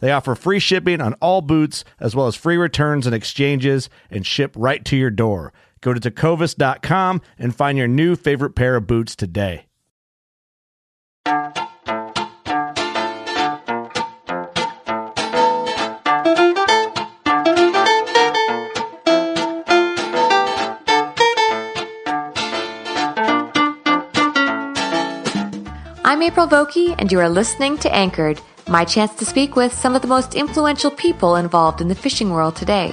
They offer free shipping on all boots, as well as free returns and exchanges, and ship right to your door. Go to tecovas.com and find your new favorite pair of boots today. I'm April Vokey, and you are listening to Anchored, my chance to speak with some of the most influential people involved in the fishing world today.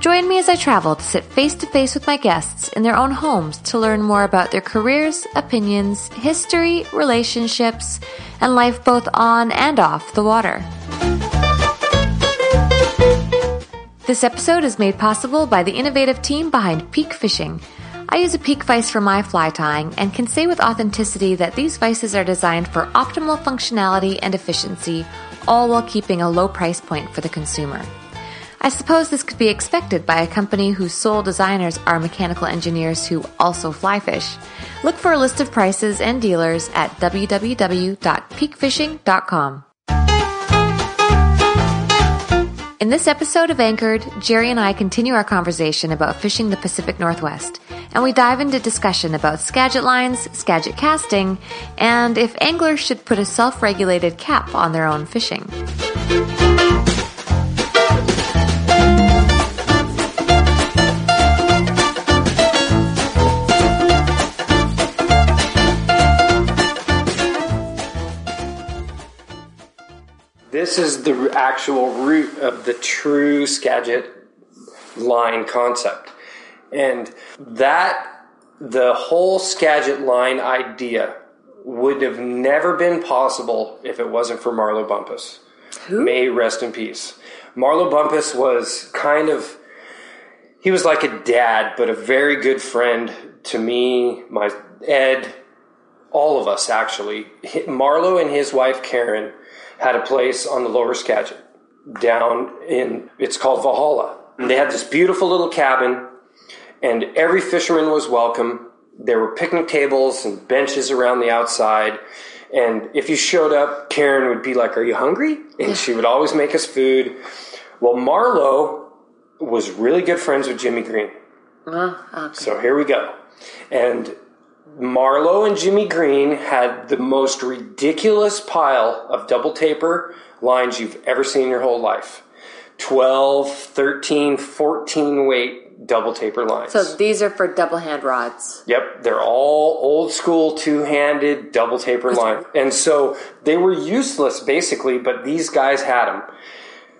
Join me as I travel to sit face to face with my guests in their own homes to learn more about their careers, opinions, history, relationships, and life both on and off the water. This episode is made possible by the innovative team behind Peak Fishing I use a peak vise for my fly tying and can say with authenticity that these vices are designed for optimal functionality and efficiency, all while keeping a low price point for the consumer. I suppose this could be expected by a company whose sole designers are mechanical engineers who also fly fish. Look for a list of prices and dealers at www.peakfishing.com. In this episode of Anchored, Jerry and I continue our conversation about fishing the Pacific Northwest, and we dive into discussion about Skagit lines, Skagit casting, and if anglers should put a self regulated cap on their own fishing. This is the actual root of the true Skagit line concept. And that, the whole Skagit line idea would have never been possible if it wasn't for Marlo Bumpus. Who? May rest in peace. Marlo Bumpus was kind of, he was like a dad, but a very good friend to me, my Ed, all of us actually. Marlo and his wife Karen had a place on the lower Skagit down in, it's called Valhalla. And they had this beautiful little cabin, and every fisherman was welcome. There were picnic tables and benches around the outside. And if you showed up, Karen would be like, Are you hungry? And she would always make us food. Well, Marlo was really good friends with Jimmy Green. Uh, okay. So here we go. And Marlo and Jimmy Green had the most ridiculous pile of double taper lines you've ever seen in your whole life 12, 13, 14 weight double taper lines. So these are for double hand rods. Yep, they're all old school two handed double taper line. And so they were useless basically, but these guys had them.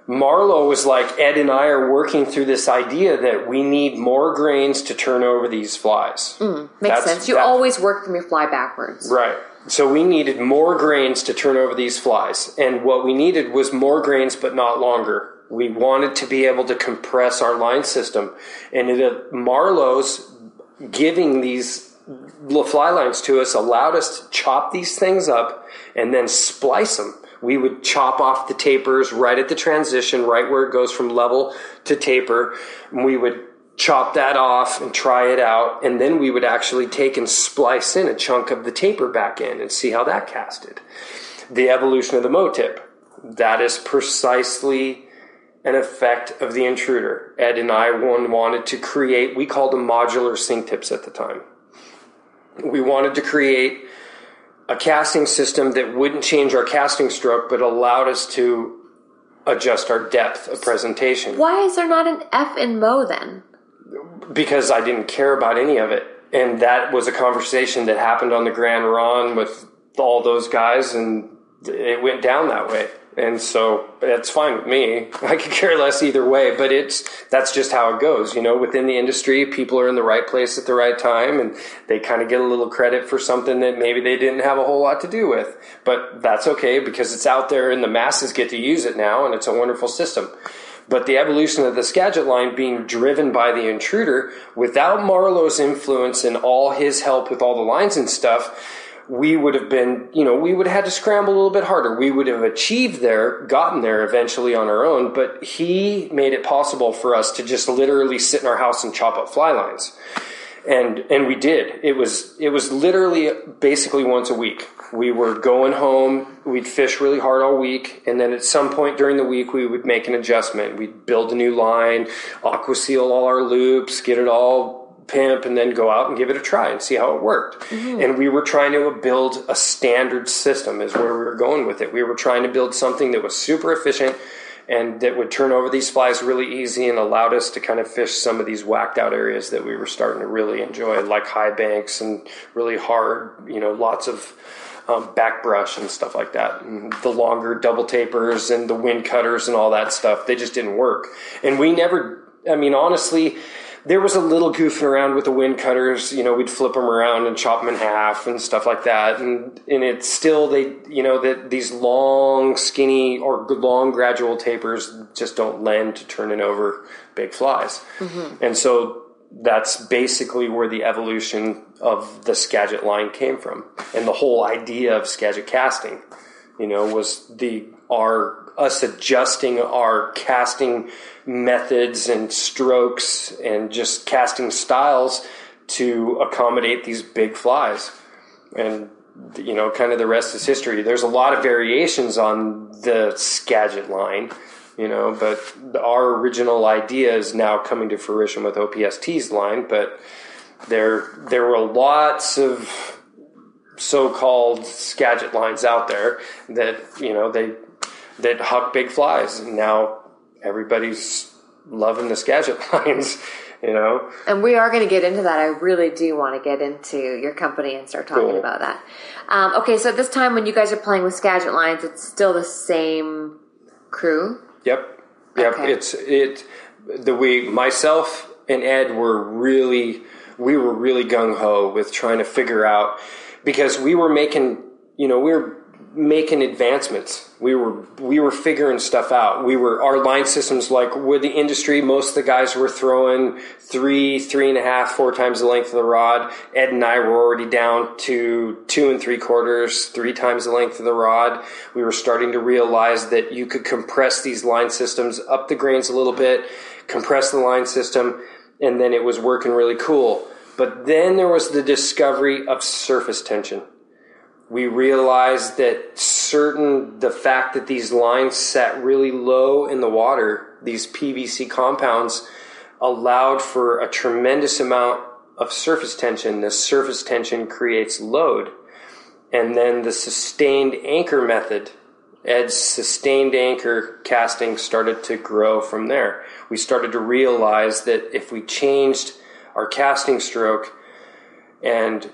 Marlo was like, Ed and I are working through this idea that we need more grains to turn over these flies. Makes That's- sense. You that- always work from your fly backwards. Right. So we needed more grains to turn over these flies. And what we needed was more grains, but not longer. We wanted to be able to compress our line system. And it, uh, Marlowe's giving these fly lines to us allowed us to chop these things up and then splice them. We would chop off the tapers right at the transition, right where it goes from level to taper. And we would chop that off and try it out, and then we would actually take and splice in a chunk of the taper back in and see how that casted. The evolution of the MOW Tip. That is precisely an effect of the intruder. Ed and I one wanted to create, we called them modular sink tips at the time. We wanted to create a casting system that wouldn't change our casting stroke, but allowed us to adjust our depth of presentation. Why is there not an F in MOW then? Because I didn't care about any of it. And that was a conversation that happened on the Grande Ronde with all those guys, and it went down that way and so it's fine with me. I could care less either way, but it's that's just how it goes. You know, within the industry, people are in the right place at the right time, and they kind of get a little credit for something that maybe they didn't have a whole lot to do with. But that's okay because it's out there, and the masses get to use it now, and it's a wonderful system. But the evolution of the Skagit line being driven by the intruder without Marlowe's influence and all his help with all the lines and stuff we would have been, you know, we would have had to scramble a little bit harder. We would have achieved there, gotten there eventually on our own, but he made it possible for us to just literally sit in our house and chop up fly lines. And and we did. It was it was literally basically once a week. We were going home, we'd fish really hard all week, and then at some point during the week we would make an adjustment. We'd build a new line, aqua seal all our loops, get it all pimp and then go out and give it a try and see how it worked. Mm-hmm. And we were trying to build a standard system is where we were going with it. We were trying to build something that was super efficient and that would turn over these flies really easy and allowed us to kind of fish some of these whacked out areas that we were starting to really enjoy, like high banks and really hard, you know, lots of um, back brush and stuff like that. And the longer double tapers and the wind cutters and all that stuff, they just didn't work. And we never, I mean, honestly, there was a little goofing around with the wind cutters. You know, we'd flip them around and chop them in half and stuff like that. And and it's still they, you know, that these long, skinny or long gradual tapers just don't lend to turning over big flies. Mm-hmm. And so that's basically where the evolution of the Skagit line came from, and the whole idea of Skagit casting, you know, was the our us adjusting our casting methods and strokes and just casting styles to accommodate these big flies. And you know, kind of the rest is history. There's a lot of variations on the Skagit line, you know, but our original idea is now coming to fruition with OPST's line. But there, there were lots of so-called Skagit lines out there that you know they that huck big flies. And now everybody's loving the Skagit lines, you know. And we are going to get into that. I really do want to get into your company and start talking cool. about that. Um, okay, so at this time when you guys are playing with Skagit lines, it's still the same crew. Yep. Yep. Okay. It's it. The we myself and Ed were really we were really gung ho with trying to figure out because we were making you know we were making advancements. We were we were figuring stuff out. We were our line systems like with the industry. Most of the guys were throwing three, three and a half, four times the length of the rod. Ed and I were already down to two and three quarters, three times the length of the rod. We were starting to realize that you could compress these line systems up the grains a little bit, compress the line system, and then it was working really cool. But then there was the discovery of surface tension we realized that certain the fact that these lines sat really low in the water these pvc compounds allowed for a tremendous amount of surface tension. The surface tension creates load. And then the sustained anchor method ed's sustained anchor casting started to grow from there. We started to realize that if we changed our casting stroke and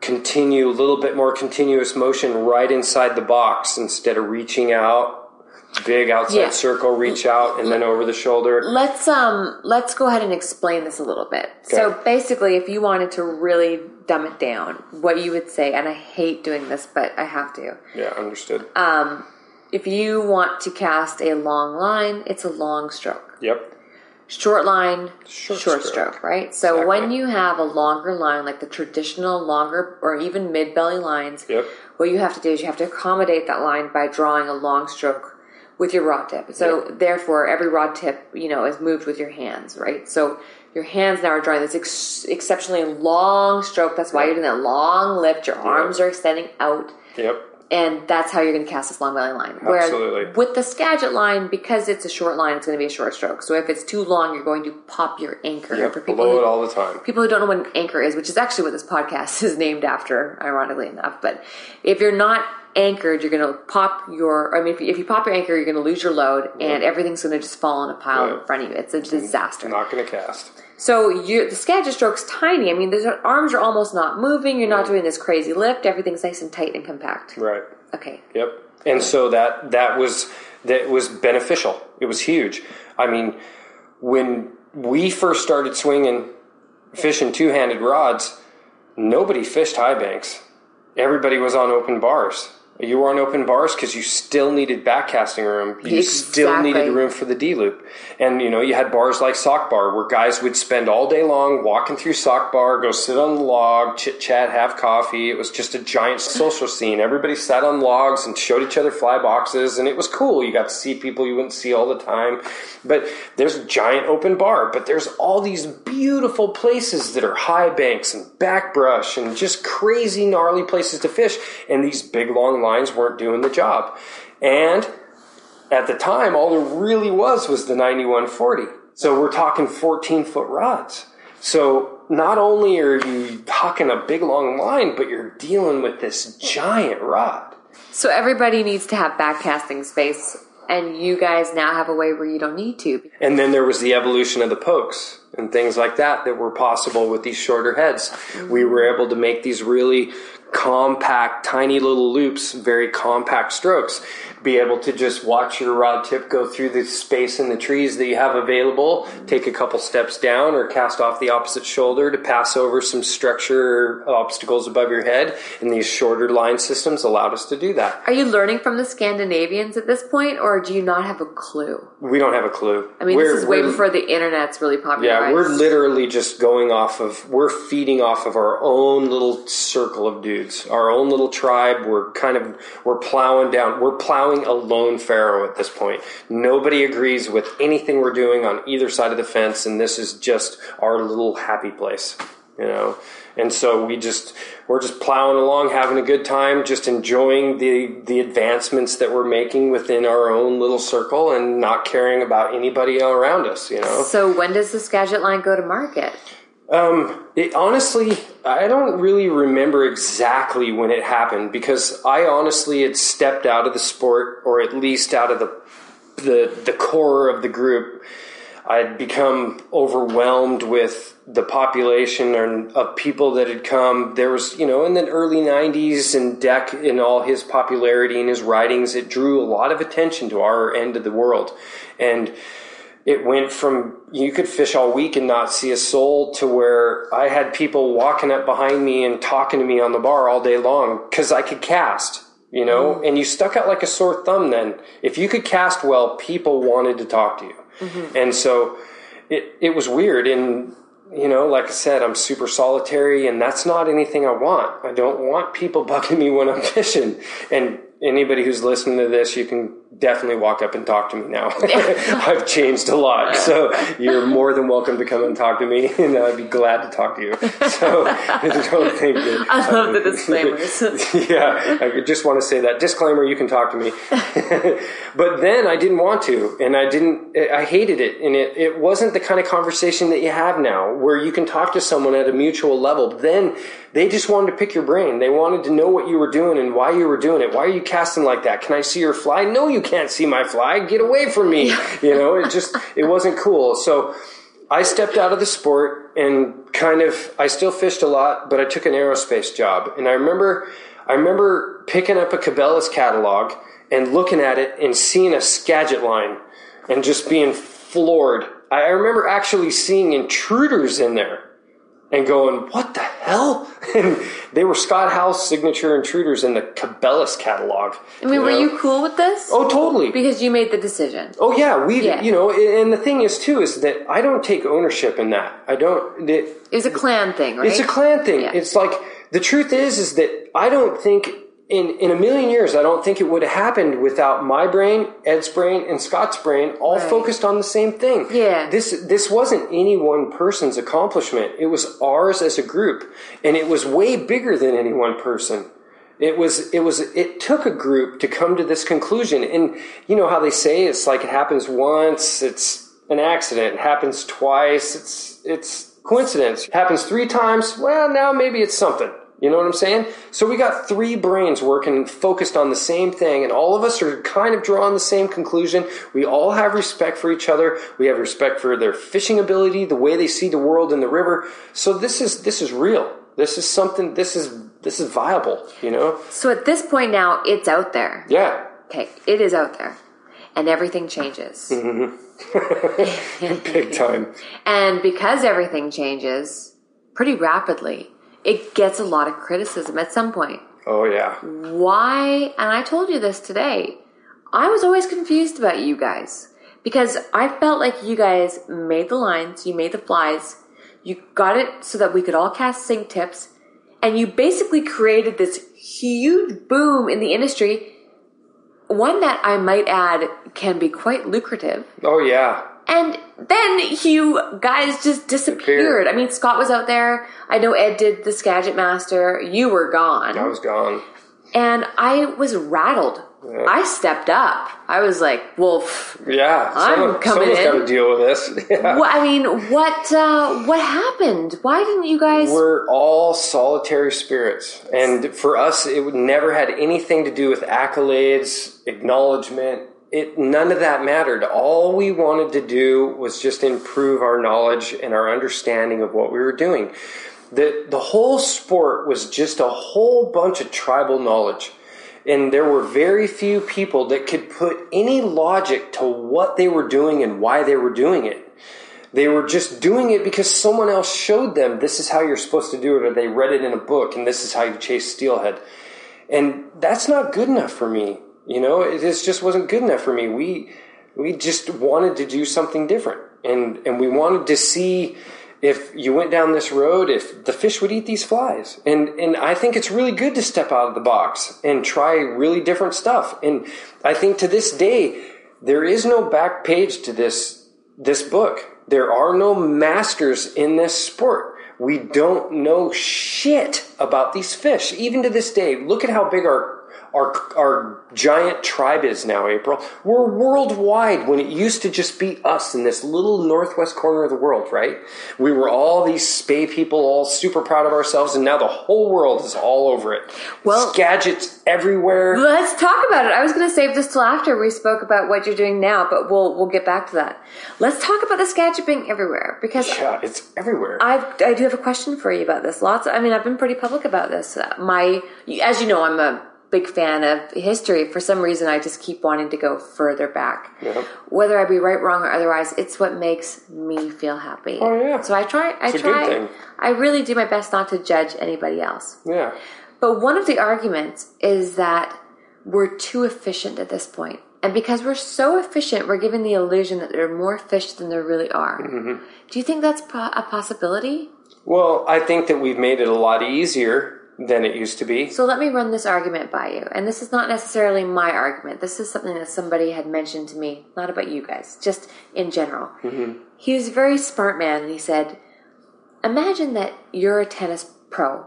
continue a little bit more continuous motion right inside the box instead of reaching out big outside yeah. circle reach out and then over the shoulder. Let's um let's go ahead and explain this a little bit. Okay. so basically if you wanted to really dumb it down what you would say and i hate doing this but i have to. Yeah understood. Um if you want to cast a long line it's a long stroke. Yep short line, short, short stroke. stroke. right? So exactly. when you have a longer line, like the traditional longer or even mid belly lines, yep. what you have to do is you have to accommodate that line by drawing a long stroke with your rod tip. So yep. therefore, every rod tip, you know, is moved with your hands, right? So Your hands now are drawing this ex- exceptionally long stroke. That's why you're doing that long lift. Your arms are extending out. Yep. And that's how you're going to cast this long belly line. Whereas Absolutely. with the Skagit line, because it's a short line, it's going to be a short stroke. So if it's too long, you're going to pop your anchor. Yep. For people Below who- it all the time. people who don't know what an anchor is, which is actually what this podcast is named after, ironically enough. But if you're not anchored, you're going to pop your. I mean, if you, if you pop your anchor, you're going to lose your load, and everything's going to just fall in a pile in front of you. It's a disaster. Not going to cast. So you, the Skagit stroke's tiny. I mean, the arms are almost not moving. You're not mm. doing this crazy lift. Everything's nice and tight and compact. Right. Okay. Yep. And so that that was that was beneficial. It was huge. I mean, when we first started swinging fishing two-handed rods, nobody fished high banks. Everybody was on open bars. You were on open bars because you still needed backcasting room. You still Exactly. needed room for the D loop. And you know, you had bars like Sauk Bar where guys would spend all day long walking through Sauk Bar, go sit on the log, chit chat, have coffee. It was just a giant social scene. Everybody sat on logs and showed each other fly boxes, and it was cool. You got to see people you wouldn't see all the time. But there's a giant open bar, but there's all these beautiful places that are high banks and backbrush and just crazy gnarly places to fish. And these big long lines weren't doing the job. And at the time, all there really was was the 9140. So we're talking 14 foot rods. So not only are you talking a big long line, but you're dealing with this giant rod. So everybody needs to have backcasting space, and you guys now have a way where you don't need to. And then there was the evolution of the pokes and things like that that were possible with these shorter heads. We were able to make these really compact, tiny little loops, very compact strokes. Be able to just watch your rod tip go through the space in the trees that you have available, take a couple steps down or cast off the opposite shoulder to pass over some structure obstacles above your head. And these shorter line systems allowed us to do that. Are you learning from the Scandinavians at this point, or do you not have a clue? We don't have a clue. I mean, We're- this is way before the internet's really popular. Yeah, we're literally just going off of, we're feeding off of our own little circle of dudes, our own little tribe. We're kind of, we're plowing down, we're plowing a lone pharaoh at this point. Nobody agrees with anything we're doing on either side of the fence, and this is just our little happy place, you know? And so we just, we're just plowing along, having a good time, just enjoying the, the advancements that we're making within our own little circle and not caring about anybody around us, you know? So when does this Skagit line go to market? Um, it, honestly, I don't really remember exactly when it happened because I honestly had stepped out of the sport, or at least out of the the the core of the group. I'd become overwhelmed with the population and of people that had come. There was, you know, in the early '90s, and Dec in all his popularity and his writings, it drew a lot of attention to our end of the world, and it went from you could fish all week and not see a soul to where I had people walking up behind me and talking to me on the bar all day long because I could cast, you know, mm-hmm. and you stuck out like a sore thumb then. If you could cast well, people wanted to talk to you. Mm-hmm. And so it, it was weird. And, you know, like I said, I'm super solitary and that's not anything I want. I don't want people bugging me when I'm fishing. And anybody who's listening to this, you can definitely walk up and talk to me now. I've changed a lot. So you're more than welcome to come and talk to me and I'd be glad to talk to you. So don't think that. I love the disclaimers. yeah, I just want to say that disclaimer. You can talk to me, but then I didn't want to, and I didn't. I hated it, and it, it wasn't the kind of conversation that you have now, where you can talk to someone at a mutual level. Then they just wanted to pick your brain. They wanted to know what you were doing and why you were doing it. Why are you casting like that? Can I see your fly? No, you can't see my flag. Get away from me. You know, it just it wasn't cool. So. I stepped out of the sport and kind of I still fished a lot, but I took an aerospace job. And I remember I remember picking up a Cabela's catalog and looking at it and seeing a Skagit line and just being floored. I remember actually seeing intruders in there and going, "What the hell?" And they were Scott Howell signature intruders in the Cabela's catalog. I mean, were know? you cool with this? Oh, totally. Because you made the decision. Oh yeah, we Yeah. you know, and the thing is too is that I don't take ownership in that. I don't. It, It was a clan thing, right? it's a clan thing. Yeah. It's like the truth is is that I don't think in, in a million years, I don't think it would have happened without my brain, Ed's brain, and Scott's brain all Right. focused on the same thing. Yeah. This this wasn't any one person's accomplishment. It was ours as a group, and it was way bigger than any one person. It was it was it took a group to come to this conclusion. And you know how they say it's like it happens once, it's an accident. It happens twice, it's it's coincidence. It happens three times, well now maybe it's something. You know what I'm saying? So we got three brains working focused on the same thing, and all of us are kind of drawing the same conclusion. We all have respect for each other. We have respect for their fishing ability, the way they see the world in the river. So this is this is real. This is something. This is this is viable. You know? So at this point now, it's out there. Yeah. Okay, it is out there. And everything changes. Mm-hmm. Big time. And because everything changes pretty rapidly, it gets a lot of criticism at some point. Oh yeah. Why? And I told you this today. I was always confused about you guys because I felt like you guys made the lines, you made the flies, you got it so that we could all cast sink tips, and you basically created this huge boom in the industry. One that I might add can be quite lucrative. Oh yeah. And then you guys just disappeared. I mean, Scott was out there. I know Ed did the Skagit Master. You were gone. I was gone. And I was rattled. I stepped up. I was like, well, pff, Yeah. I'm someone, coming someone's in. got to deal with this. Yeah. I mean, what, uh, what happened? Why didn't you guys? We're all solitary spirits. And for us, it would never had anything to do with accolades, acknowledgement. It, none of that mattered. All we wanted to do was just improve our knowledge and our understanding of what we were doing. The, the whole sport was just a whole bunch of tribal knowledge. And there were very few people that could put any logic to what they were doing and why they were doing it. They were just doing it because someone else showed them this is how you're supposed to do it, or they read it in a book and this is how you chase steelhead. And that's not good enough for me. You know, it just wasn't good enough for me. We we just wanted to do something different, and and we wanted to see if you went down this road, if the fish would eat these flies. And and I think it's really good to step out of the box and try really different stuff. And I think to this day, there is no back page to this this book. There are no masters in this sport. We don't know shit about these fish. Even to this day, look at how big our our our giant tribe is now, April. We're worldwide when it used to just be us in this little northwest corner of the world, right? We were all these Spey people, all super proud of ourselves, and now the whole world is all over it. Well- Skagit's everywhere. Let's talk about it. I was going to save this till after we spoke about what you're doing now, but we'll we'll get back to that. Let's talk about the Skagit being everywhere because Yeah, it's everywhere. I I do have a question for you about this. Lots. I mean, I've been pretty public about this. My, as you know, I'm a big fan of history. For some reason, I just keep wanting to go further back. Yeah. Whether I be right, wrong, or otherwise, it's what makes me feel happy. Oh, yeah. So I try. I It's a good try. thing. I really do my best not to judge anybody else. yeah. But one of the arguments is that we're too efficient at this point. And because we're so efficient, we're given the illusion that there are more fish than there really are. Mm-hmm. Do you think that's a possibility? Well, I think that we've made it a lot easier than it used to be. So let me run this argument by you. And this is not necessarily my argument. This is something that somebody had mentioned to me, not about you guys, just in general. Mm-hmm. He was a very smart man and he said, Imagine that you're a tennis pro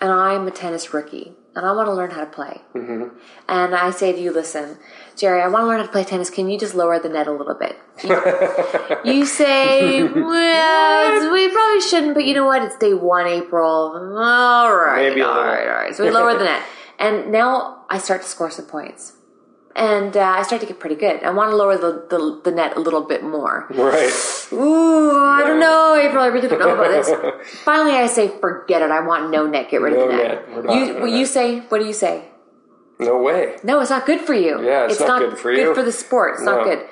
and I'm a tennis rookie and I want to learn how to play. Mm-hmm. And I say to you, listen, Jerry, I want to learn how to play tennis. Can you just lower the net a little bit? You, you say, well, we probably shouldn't, but you know what? It's day one, April. All right, Maybe all right, all right. So we lower the net. And now I start to score some points. And uh, I start to get pretty good. I want to lower the, the, the net a little bit more. Right. Ooh, I don't know, April. I really don't know about this. Finally, I say, forget it. I want no net. Get rid No of the net. net. Not You, you that. say? What do you say? No way. No, it's not good for you. Yeah, it's not good for you. Good for the sport. It's not good.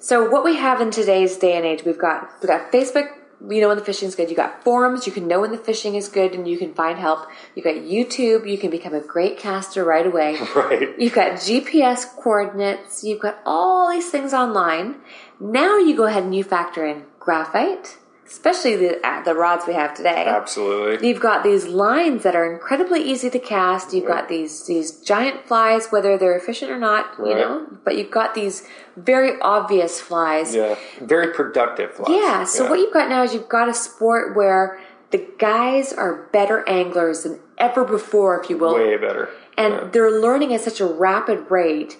So what we have in today's day and age, we've got we've got Facebook. You know when the fishing is good. You got forums. You can know when the fishing is good, and you can find help. You got YouTube. You can become a great caster right away. Right. You've got GPS coordinates. You've got all these things online. Now you go ahead and you factor in graphite, especially the the rods we have today. Absolutely. You've got these lines that are incredibly easy to cast. You've got these these giant flies, whether they're efficient or not, you Right. know. But you've got these very obvious flies. Yeah. Very productive. Flies. Yeah, so what you've got now is you've got a sport where the guys are better anglers than ever before, if you will. way better. and Yeah. they're learning at such a rapid rate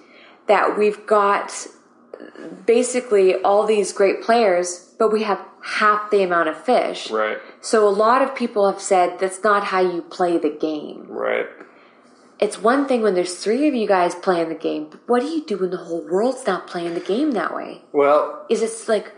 that we've got basically all these great players, but we have half the amount of fish. Right. So a lot of people have said that's not how you play the game. Right. It's one thing when there's three of you guys playing the game, but what do you do when the whole world's not playing the game that way? Well, Is it like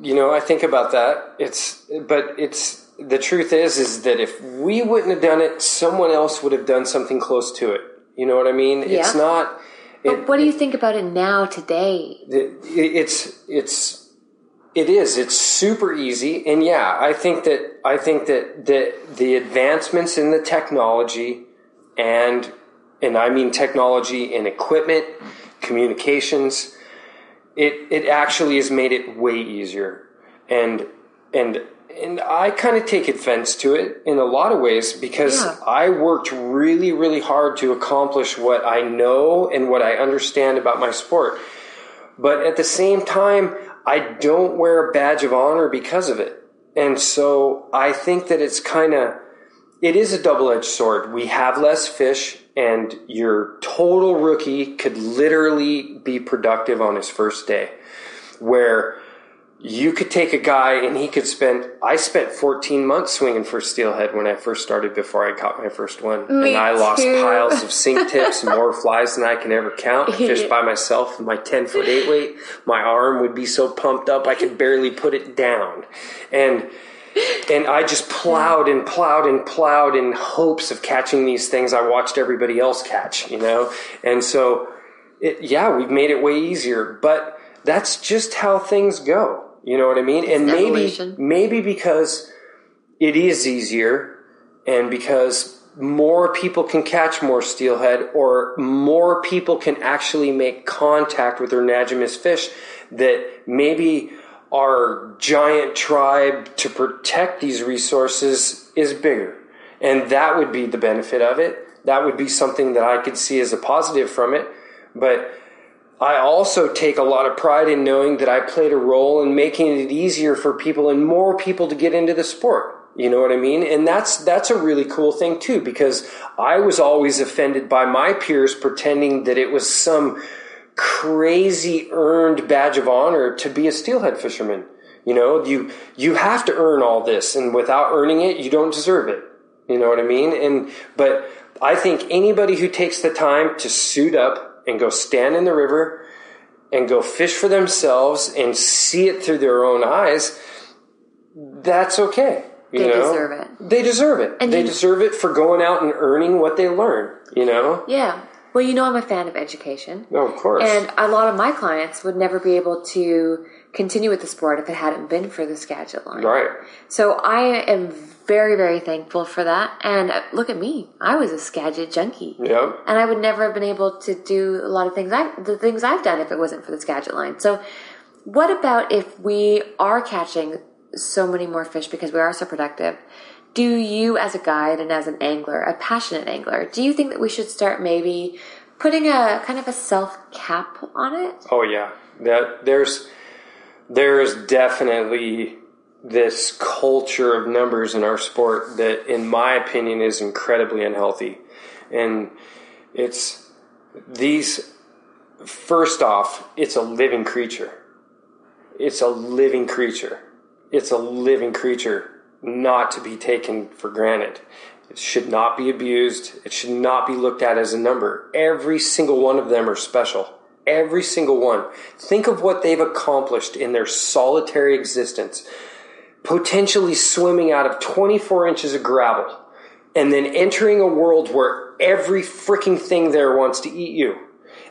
you know, I think about that. It's, but it's, the truth is, is that if we wouldn't have done it, someone else would have done something close to it. You know what I mean? Yeah. It's not, But what do you think about it now today? it- it's, it's, it is. It's super easy. And yeah, I think that, I think that the, the advancements in the technology and, and I mean technology and equipment, communications, it it actually has made it way easier and and and I kind of take offense to it in a lot of ways because Yeah. I worked really really hard to accomplish what I know and what I understand about my sport but at the same time I don't wear a badge of honor because of it and so I think that it's kind of it is a double-edged sword. We have less fish, and your total rookie could literally be productive on his first day. Where you could take a guy and he could spend. I spent 14 months swinging for steelhead when I first started before I caught my first one, Me and I lost piles of sink tips and more flies than I can ever count. I fished by myself with my 10 foot eight weight. My arm would be so pumped up I could barely put it down, and and I just plowed and plowed and plowed in hopes of catching these things I watched everybody else catch, you know? And so, it, yeah, we've made it way easier, but that's just how things go. You know what I mean? and maybe, evolution. maybe because it is easier and because more people can catch more steelhead or more people can actually make contact with their najamis fish that maybe our giant tribe to protect these resources is bigger and that would be the benefit of it that would be something that i could see as a positive from it but I also take a lot of pride in knowing that I played a role in making it easier for people and more people to get into the sport. You know what I mean? And that's that's a really cool thing too because I was always offended by my peers pretending that it was some crazy earned badge of honor to be a steelhead fisherman. You know, you you have to earn all this and without earning it, you don't deserve it. You know what I mean? And but I think anybody who takes the time to suit up and go stand in the river and go fish for themselves and see it through their own eyes, that's okay. You They know? deserve it. They deserve it. And they you- deserve it for going out and earning what they learn. You know? Yeah. Well, you know, I'm a fan of education. No, of course. And a lot of my clients would never be able to continue with the sport if it hadn't been for the Skagit line. right. So I am very, very thankful for that. And uh, look at me. I was a Skagit junkie. Yep. And I would never have been able to do a lot of things I the things I've done if it wasn't for the Skagit line. So what about if we are catching so many more fish because we are so productive? Do you as a guide and as an angler, a passionate angler, do you think that we should start maybe putting a kind of a self cap on it? Oh yeah, that there's there's definitely this culture of numbers in our sport that, in my opinion, is incredibly unhealthy, and it's these. First off, it's a living creature. It's a living creature. It's a living creature, not to be taken for granted. It should not be abused. It should not be looked at as a number. Every single one of them are special. Every single one. Think of what they've accomplished in their solitary existence. Potentially swimming out of 24 inches of gravel and then entering a world where every freaking thing there wants to eat you.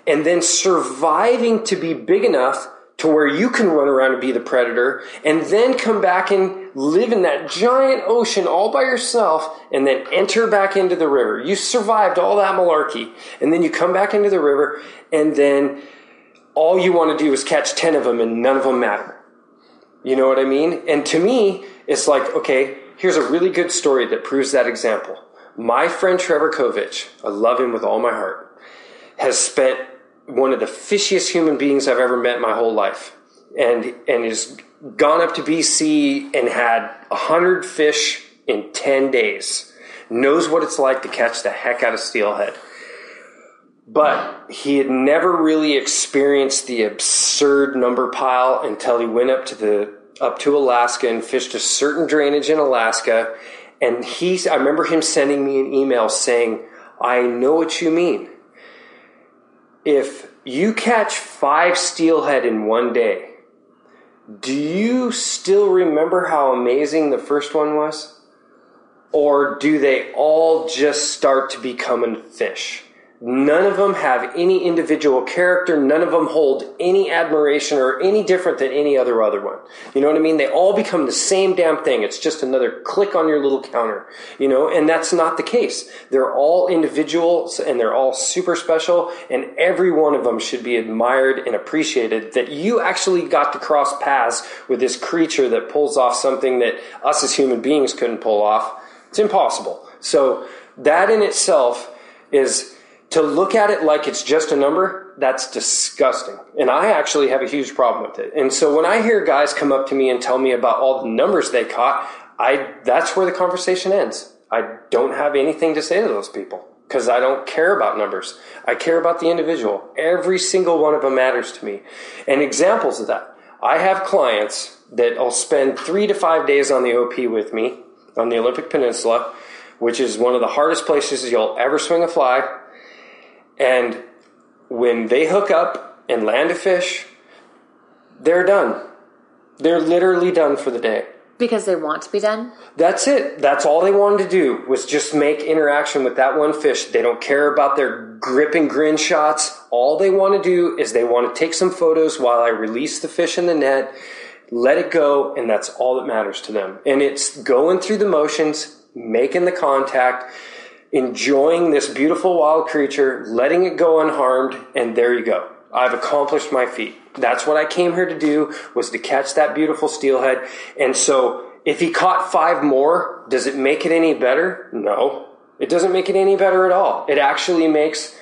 And then surviving to be big enough to where you can run around and be the predator and then come back and live in that giant ocean all by yourself and then enter back into the river. You survived all that malarkey and then you come back into the river and then all you want to do is catch 10 of them and none of them matter. You know what I mean? And to me, it's like, okay, here's a really good story that proves that example. My friend Trevor Kovich, I love him with all my heart, has spent one of the fishiest human beings I've ever met in my whole life. And and has gone up to BC and had a hundred fish in ten days. Knows what it's like to catch the heck out of steelhead. But he had never really experienced the absurd number pile until he went up to the up to Alaska and fished a certain drainage in Alaska. And he, I remember him sending me an email saying, "I know what you mean. If you catch five steelhead in one day, do you still remember how amazing the first one was?" Or do they all just start to become a fish? None of them have any individual character. None of them hold any admiration or any different than any other other one. You know what I mean? They all become the same damn thing. It's just another click on your little counter. You know, and that's not the case. They're all individuals and they're all super special and every one of them should be admired and appreciated that you actually got to cross paths with this creature that pulls off something that us as human beings couldn't pull off. It's impossible. So that in itself is to look at it like it's just a number, that's disgusting. And I actually have a huge problem with it. And so when I hear guys come up to me and tell me about all the numbers they caught, I that's where the conversation ends. I don't have anything to say to those people because I don't care about numbers. I care about the individual. Every single one of them matters to me. And examples of that. I have clients that I'll spend three to five days on the OP with me on the Olympic Peninsula, which is one of the hardest places you'll ever swing a fly and when they hook up and land a fish, they're done. They're literally done for the day. Because they want to be done? That's it. That's all they wanted to do was just make interaction with that one fish. They don't care about their grip and grin shots. All they want to do is they want to take some photos while I release the fish in the net, let it go, and that's all that matters to them. And it's going through the motions, making the contact, enjoying this beautiful wild creature, letting it go unharmed, and there you go. I've accomplished my feat. That's what I came here to do was to catch that beautiful steelhead. And so if he caught five more, does it make it any better? No. It doesn't make it any better at all. It actually makes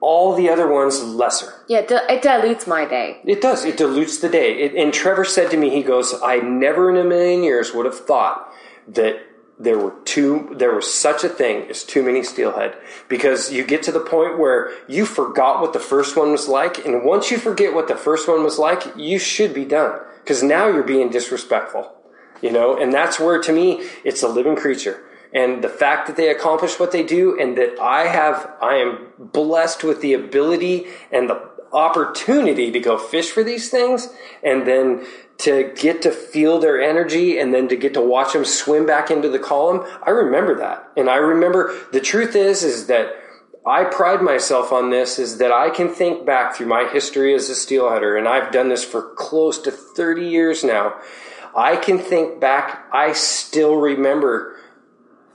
all the other ones lesser. Yeah, it dilutes my day. It does. It dilutes the day. It, and Trevor said to me, he goes, I never in a million years would have thought that there were too there was such a thing as too many steelhead because you get to the point where you forgot what the first one was like and once you forget what the first one was like you should be done because now you're being disrespectful you know? And that's where to me it's a living creature. And the fact that they accomplish what they do and that I have I am blessed with the ability and the opportunity to go fish for these things and then to get to feel their energy and then to get to watch them swim back into the column. I remember that. And I remember the truth is, is that I pride myself on this is that I can think back through my history as a steelheader, and I've done this for close to 30 years now. I can think back, I still remember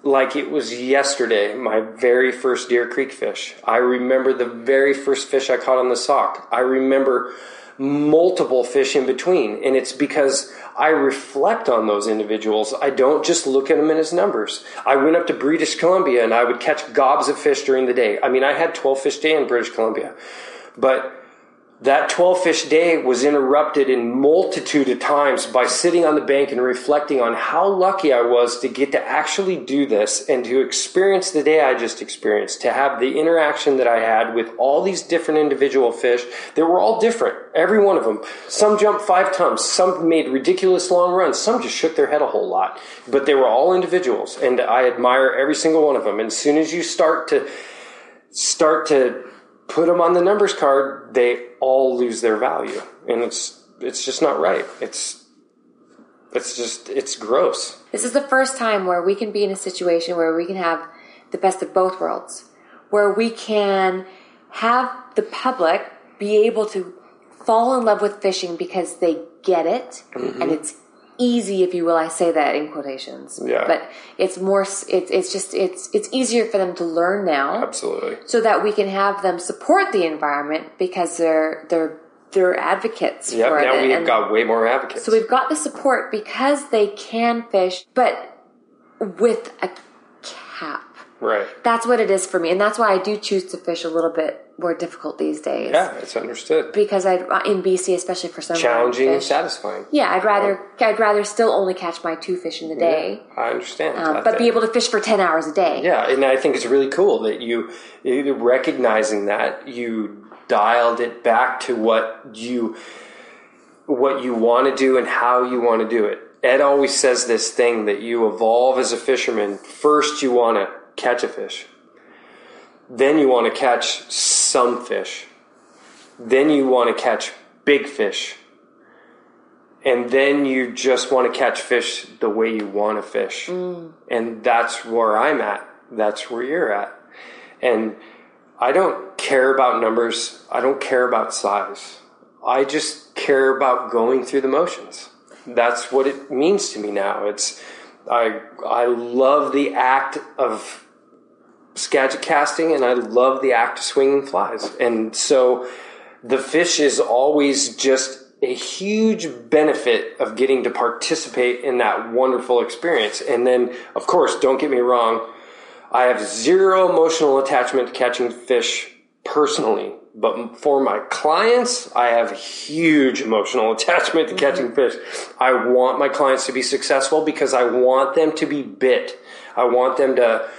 like it was yesterday, my very first Deer Creek fish. I remember the very first fish I caught on the Sauk. I remember multiple fish in between. And it's because I reflect on those individuals. I don't just look at them in as numbers. I went up to British Columbia and I would catch gobs of fish during the day. I mean, I had 12 fish day in British Columbia. But that 12 fish day was interrupted in multitude of times by sitting on the bank and reflecting on how lucky I was to get to actually do this and to experience the day I just experienced, to have the interaction that I had with all these different individual fish that were all different, every one of them. Some jumped five times, some made ridiculous long runs, some just shook their head a whole lot, but they were all individuals and I admire every single one of them. And as soon as you start to start to put them on the numbers card, they all lose their value, and it's it's just not right. It's it's just it's gross. This is the first time where we can be in a situation where we can have the best of both worlds, where we can have the public be able to fall in love with fishing because they get it mm-hmm. and it's easy, if you will. I say that in quotations. Yeah. But it's more. It's it's just it's it's easier for them to learn now. Absolutely. So that we can have them support the environment because they're they're they're advocates Yeah. now it. we've and got way more advocates. so we've got the support because they can fish, but with a cap. Right. That's what it is for me, and that's why I do choose to fish a little bit more difficult these days. Yeah, it's understood. Because I in BC, especially for some Challenging and satisfying. Yeah, I'd rather I'd rather still only catch my two fish in the day, I understand. um, but be able to fish for ten hours a day. Yeah, and I think it's really cool that you, you recognizing that you dialed it back to what you what you want to do and how you want to do it. Ed always says this thing that you evolve as a fisherman. First, you want to catch a fish. Then you want to catch some fish. Then you want to catch big fish. And then you just want to catch fish the way you want to fish. Mm. And that's where I'm at. That's where you're at. And I don't care about numbers. I don't care about size. I just care about going through the motions. That's what it means to me now. It's I I love the act of skagit casting and I love the act of swinging flies. And so the fish is always just a huge benefit of getting to participate in that wonderful experience. And then, of course, don't get me wrong, I have zero emotional attachment to catching fish personally. But for my clients, I have huge emotional attachment to catching mm-hmm. fish. I want my clients to be successful because I want them to be bit. I want them to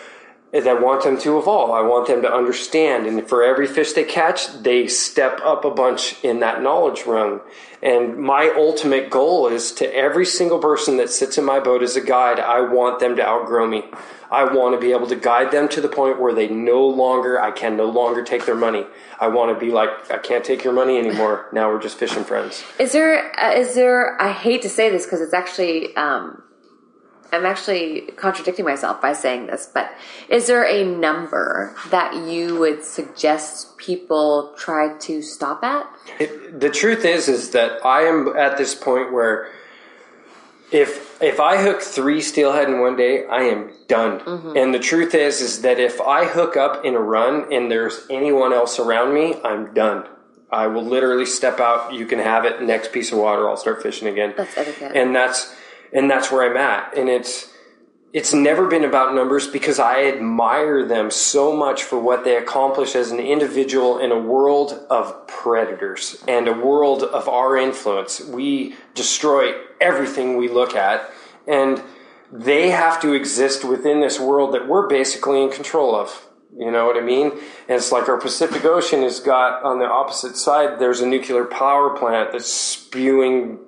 is I want them to evolve. I want them to understand. And for every fish they catch, they step up a bunch in that knowledge rung. And my ultimate goal is to every single person that sits in my boat as a guide, I want them to outgrow me. I want to be able to guide them to the point where they no longer, I can no longer take their money. I want to be like, I can't take your money anymore. Now we're just fishing friends. Is there uh, there? I hate to say this because it's actually um, I'm actually contradicting myself by saying this, but is there a number that you would suggest people try to stop at? It, the truth is, is that I am at this point where if if I hook three steelhead in one day, I am done. Mm-hmm. And the truth is, is that if I hook up in a run and there's anyone else around me, I'm done. I will literally step out. You can have it. Next piece of water, I'll start fishing again. That's etiquette. and that's and that's where I'm at. And it's it's never been about numbers because I admire them so much for what they accomplish as an individual in a world of predators and a world of our influence. We destroy everything we look at, and they have to exist within this world that we're basically in control of. You know what I mean? And it's like our Pacific Ocean has got on the opposite side, there's a nuclear power plant that's spewing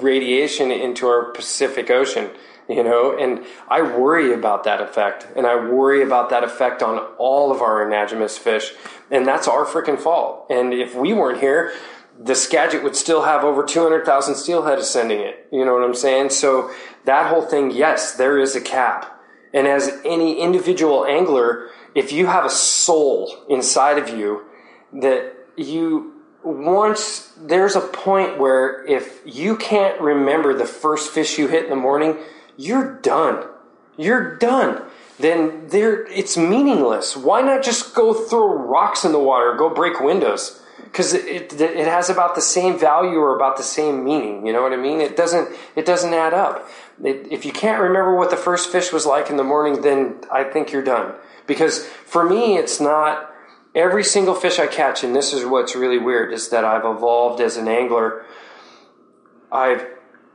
radiation into our Pacific Ocean, you know, and I worry about that effect, and I worry about that effect on all of our anadromous fish, and that's our freaking fault. And if we weren't here, the Skagit would still have over 200,000 steelhead ascending it. You know what I'm saying? So that whole thing, yes, there is a cap. And as any individual angler, if you have a soul inside of you that you once there's a point where if you can't remember the first fish you hit in the morning, you're done. You're done. Then there it's meaningless. Why not just go throw rocks in the water, go break windows? Because it, it, it has about the same value or about the same meaning. You know what I mean? It doesn't it doesn't add up. It, if you can't remember what the first fish was like in the morning, then I think you're done. Because for me, it's not every single fish I catch, and this is what's really weird, is that I've evolved as an angler. I've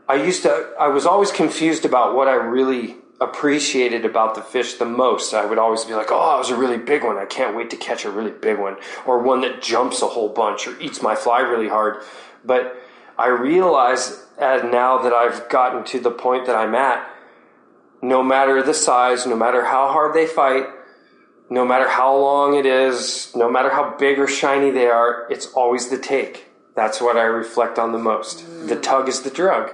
I used to I was always confused about what I really appreciated about the fish the most. I would always be like, "Oh, it was a really big one. I can't wait to catch a really big one," or one that jumps a whole bunch or eats my fly really hard. But I realize as now that I've gotten to the point that I'm at, no matter the size, no matter how hard they fight, no matter how long it is, no matter how big or shiny they are, it's always the take. That's what I reflect on the most. The tug is the drug.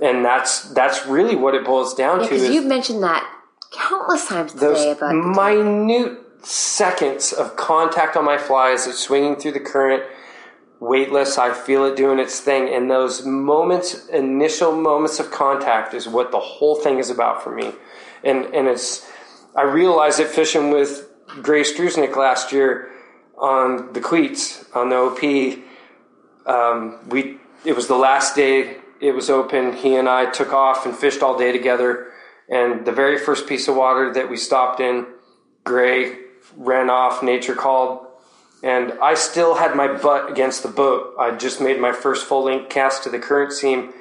And that's that's really what it boils down to Because you've mentioned that countless times today about minute seconds of contact on my fly as it's swinging through the current, weightless. I feel it doing its thing, and those moments, initial moments of contact, is what the whole thing is about for me. And and it's I realized it fishing with Gray Struznik last year on the Queets on the OP. um, we it was the last day it was open. He and I took off and fished all day together. And the very first piece of water that we stopped in, Gray ran off. Nature called, and I still had my butt against the boat. I just made my first full length cast to the current seam,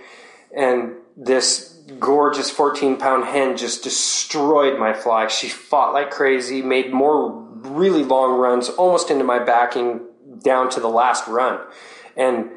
and this gorgeous 14 pound hen just destroyed my fly. She fought like crazy, made more really long runs, almost into my backing down to the last run. And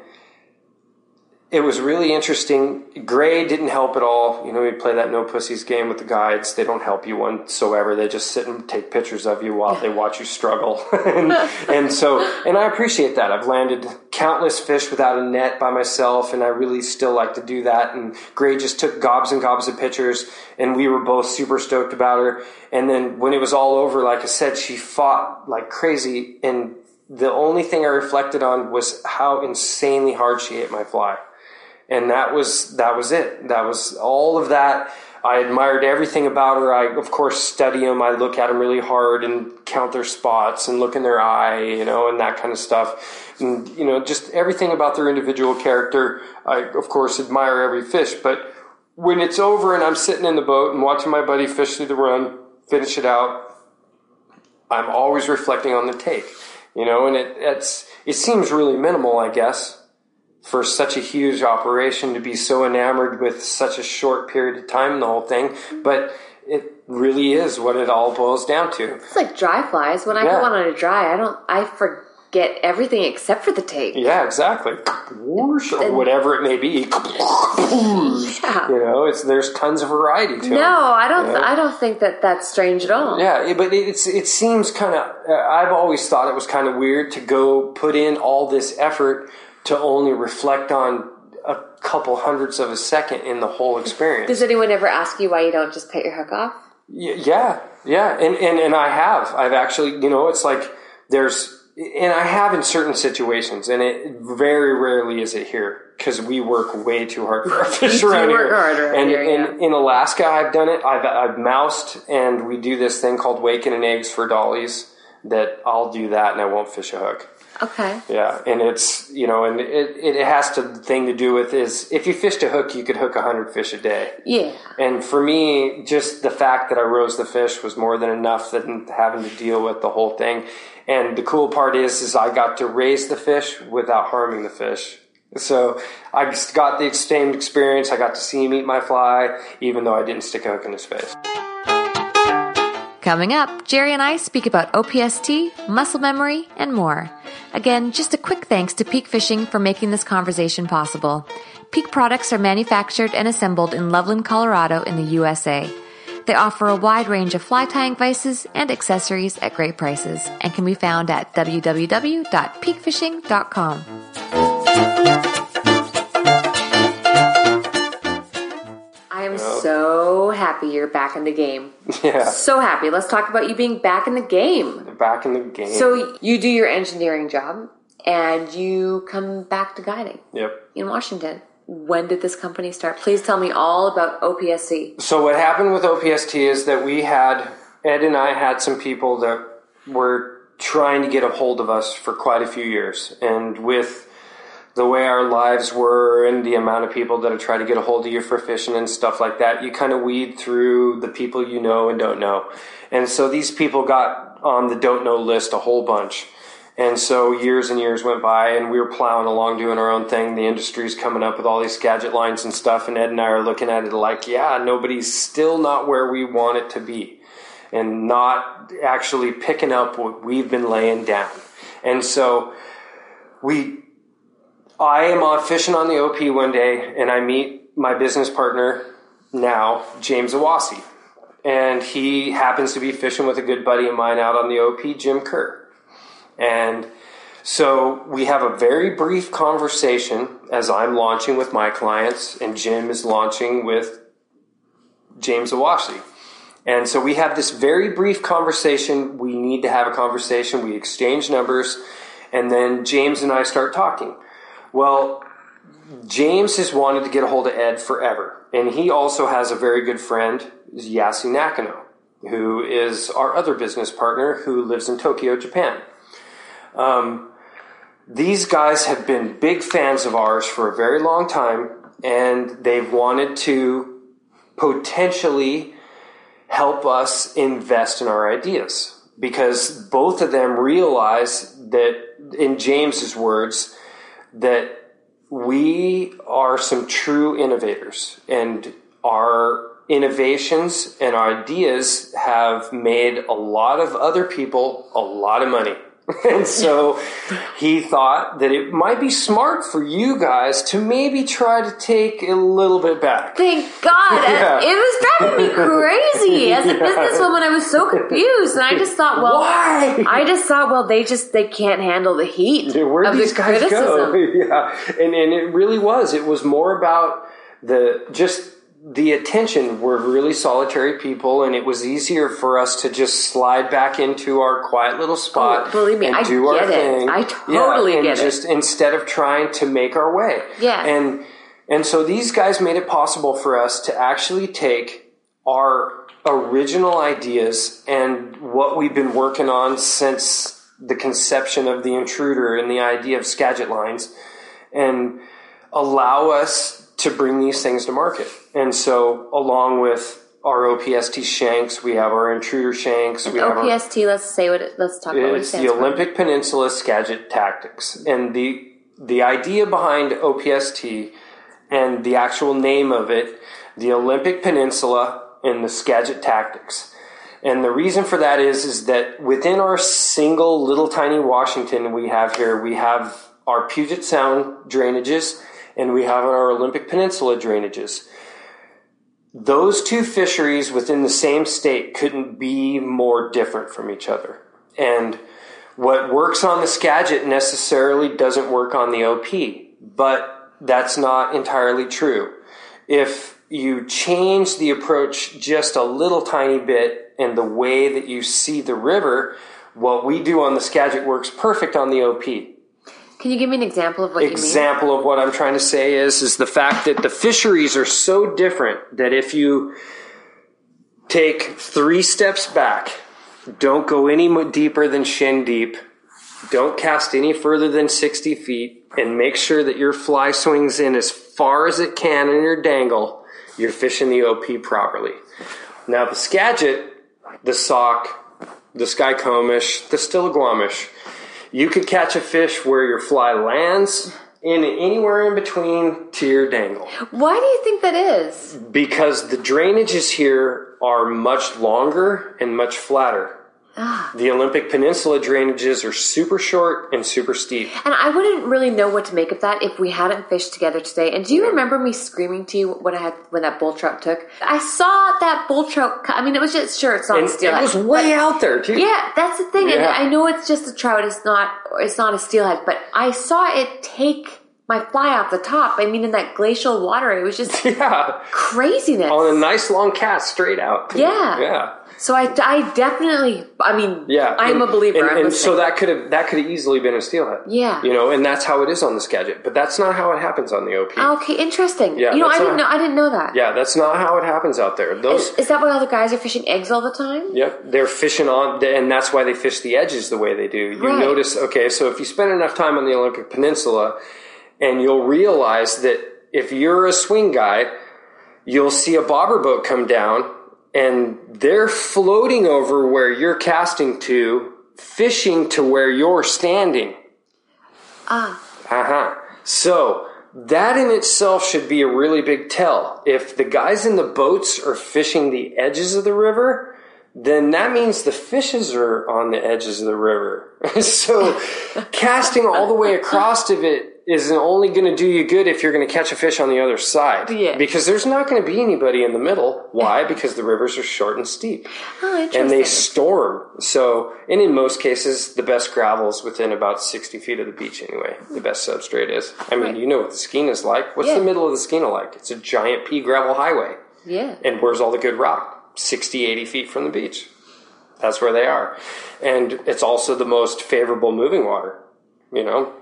it was really interesting. Gray didn't help at all. You know, we play that no pussies game with the guides. They don't help you whatsoever. They just sit and take pictures of you while they watch you struggle. and, and, so, and I appreciate that. I've landed countless fish without a net by myself, and I really still like to do that. And Gray just took gobs and gobs of pictures, and we were both super stoked about her. And then when it was all over, like I said, she fought like crazy. And the only thing I reflected on was how insanely hard she hit my fly and that was that was it. That was all of that. I admired everything about her. I, of course, study them. I look at them really hard and count their spots and look in their eye, you know, and that kind of stuff. And, you know, just everything about their individual character. I, of course, admire every fish. But when it's over and I'm sitting in the boat and watching my buddy fish through the run, finish it out, I'm always reflecting on the take, you know, and it, it's, it seems really minimal, I guess for such a huge operation to be so enamored with such a short period of time, the whole thing. But it really is what it all boils down to. It's like dry flies. When I yeah. go on a dry, I don't, I forget everything except for the take. Yeah, exactly. Whoosh, or whatever it may be. yeah. You know, it's there's tons of variety to no, it. No, I don't. You know? I don't think that that's strange at all. Yeah, but it's it seems kind of. Uh, I've always thought it was kind of weird to go put in all this effort to only reflect on a couple hundredths of a second in the whole experience. Does anyone ever ask you why you don't just cut your hook off? Yeah, yeah, and, and and I have. I've actually, you know, it's like there's, and I have in certain situations, and it very rarely is it here because we work way too hard for our fish around here. Harder and here, yeah. in, in Alaska, I've done it. I've I've moused, and we do this thing called waking and eggs for dollies. That I'll do that, and I won't fish a hook. Okay. Yeah, and it's you know, and it it has to thing to do with is if you fished a hook, you could hook hundred fish a day. Yeah. And for me, just the fact that I rose the fish was more than enough than having to deal with the whole thing. And the cool part is, is I got to raise the fish without harming the fish. So I got the same experience. I got to see him eat my fly, even though I didn't stick a hook in his face. Coming up, Jerry and I speak about OPST, muscle memory, and more. Again, just a quick thanks to Peak Fishing for making this conversation possible. Peak products are manufactured and assembled in Loveland, Colorado in the USA. They offer a wide range of fly tying vices and accessories at great prices and can be found at www.peakfishing.com. happy you're back in the game. Yeah. So happy. Let's talk about you being back in the game. Back in the game. So you do your engineering job and you come back to guiding. Yep. In Washington. When did this company start? Please tell me all about OPST. So what happened with OPST is that we had Ed and I had some people that were trying to get a hold of us for quite a few years. And with the way our lives were and the amount of people that have tried to get a hold of you for fishing and stuff like that, you kind of weed through the people you know and don't know. And so these people got on the don't know list a whole bunch. And so years and years went by and we were plowing along doing our own thing. The industry's coming up with all these gadget lines and stuff. And Ed and I are looking at it like, yeah, nobody's still not where we want it to be and not actually picking up what we've been laying down. And so we I am on fishing on the OP one day, and I meet my business partner now, James Awasi, and he happens to be fishing with a good buddy of mine out on the OP, Jim Kerr, and so we have a very brief conversation as I'm launching with my clients, and Jim is launching with James Awasi. And so we have this very brief conversation. We need to have a conversation. We exchange numbers, and then James and I start talking. Well, James has wanted to get a hold of Ed forever, and he also has a very good friend, Yasu Nakano, who is our other business partner who lives in Tokyo, Japan. Um, these guys have been big fans of ours for a very long time, and they've wanted to potentially help us invest in our ideas because both of them realize that, in James's words, that we are some true innovators and our innovations and ideas have made a lot of other people a lot of money. and so he thought that it might be smart for you guys to maybe try to take a little bit back. Thank God. Yeah. It was driving me crazy. As a businesswoman, I was so confused. And I just thought, well, Why? I just thought, well, they just, they can't handle the heat Yeah, where'd of these the guys criticism. go? yeah, and and it really was. It was more about the just the attention. We're really solitary people, and it was easier for us to just slide back into our quiet little spot. Oh, believe me, and I do our it. thing. I totally and get it. just instead of trying to make our way. Yeah. and and so these guys made it possible for us to actually take our original ideas and what we've been working on since the conception of the intruder and the idea of Skagit lines and allow us to bring these things to market. And so along with our OPST shanks, we have our intruder shanks, we have our OPST, let's say what it, let's talk about it it's the for. Olympic Peninsula Skagit Tactics, and the the idea behind OPST and the actual name of it, the Olympic Peninsula and the Skagit Tactics. And the reason for that is is that within our single little tiny Washington we have here, we have our Puget Sound drainages and we have our Olympic Peninsula drainages. Those two fisheries within the same state couldn't be more different from each other. And what works on the Skagit necessarily doesn't work on the OP, but that's not entirely true. If you change the approach just a little tiny bit and the way that you see the river, what we do on the Skagit works perfect on the OP Can you give me an example of what example of what I'm trying to say is is the fact that the fisheries are so different that if you take three steps back, don't go any deeper than shin deep, don't cast any further than 60 feet, and make sure that your fly swings in as far as it can in your dangle, you're fishing the OP properly. Now the Skagit, the Sauk, the Skykomish, the stillaguamish, you could catch a fish where your fly lands and anywhere in between to your dangle. Why do you think that is? Because the drainages here are much longer and much flatter. Ah. The Olympic Peninsula drainages are super short and super steep. And I wouldn't really know what to make of that if we hadn't fished together today. And do you remember me screaming to you when I had when that bull trout took? I saw that bull trout. I mean, it was just sure it's not And a steelhead. it was way out there, too. Yeah, that's the thing. Yeah. And I know it's just a trout. It's not. It's not a steelhead. But I saw it take my fly off the top. I mean, in that glacial water, it was just Yeah. craziness. On a nice long cast straight out. Yeah. Yeah. So I, I definitely. I mean, Yeah, I'm and- a believer. and, I'm and so that could have that could have easily been a steelhead. Yeah. you know, and that's how it is on the Skagit, but that's not how it happens on the OP. Okay, interesting. Yeah, you know, I didn't not- know. I didn't know that. Yeah, that's not how it happens out there. Those, Is that why all the guys are fishing eggs all the time? yep, they're fishing on, and that's why they fish the edges the way they do. You Right. notice, okay, so if you spend enough time on the Olympic Peninsula, and you'll realize that if you're a swing guy, you'll see a bobber boat come down, and they're floating over where you're casting to, fishing to where you're standing. Ah, Uh-huh. So that in itself should be a really big tell. If the guys in the boats are fishing the edges of the river, then that means the fishes are on the edges of the river. so casting all the way across of it is only going to do you good if you're going to catch a fish on the other side. Yeah. Because there's not going to be anybody in the middle. Why? Because the rivers are short and steep oh, interesting. and they storm. So, and in most cases, the best gravel is within about 60 feet of the beach anyway. The best substrate is. I mean, Right. you know what the Skeena is like. What's Yeah. the middle of the Skeena like? It's a giant pea gravel highway. yeah. And where's all the good rock? 60, 80 feet from the beach. That's where they are. And it's also the most favorable moving water. You know,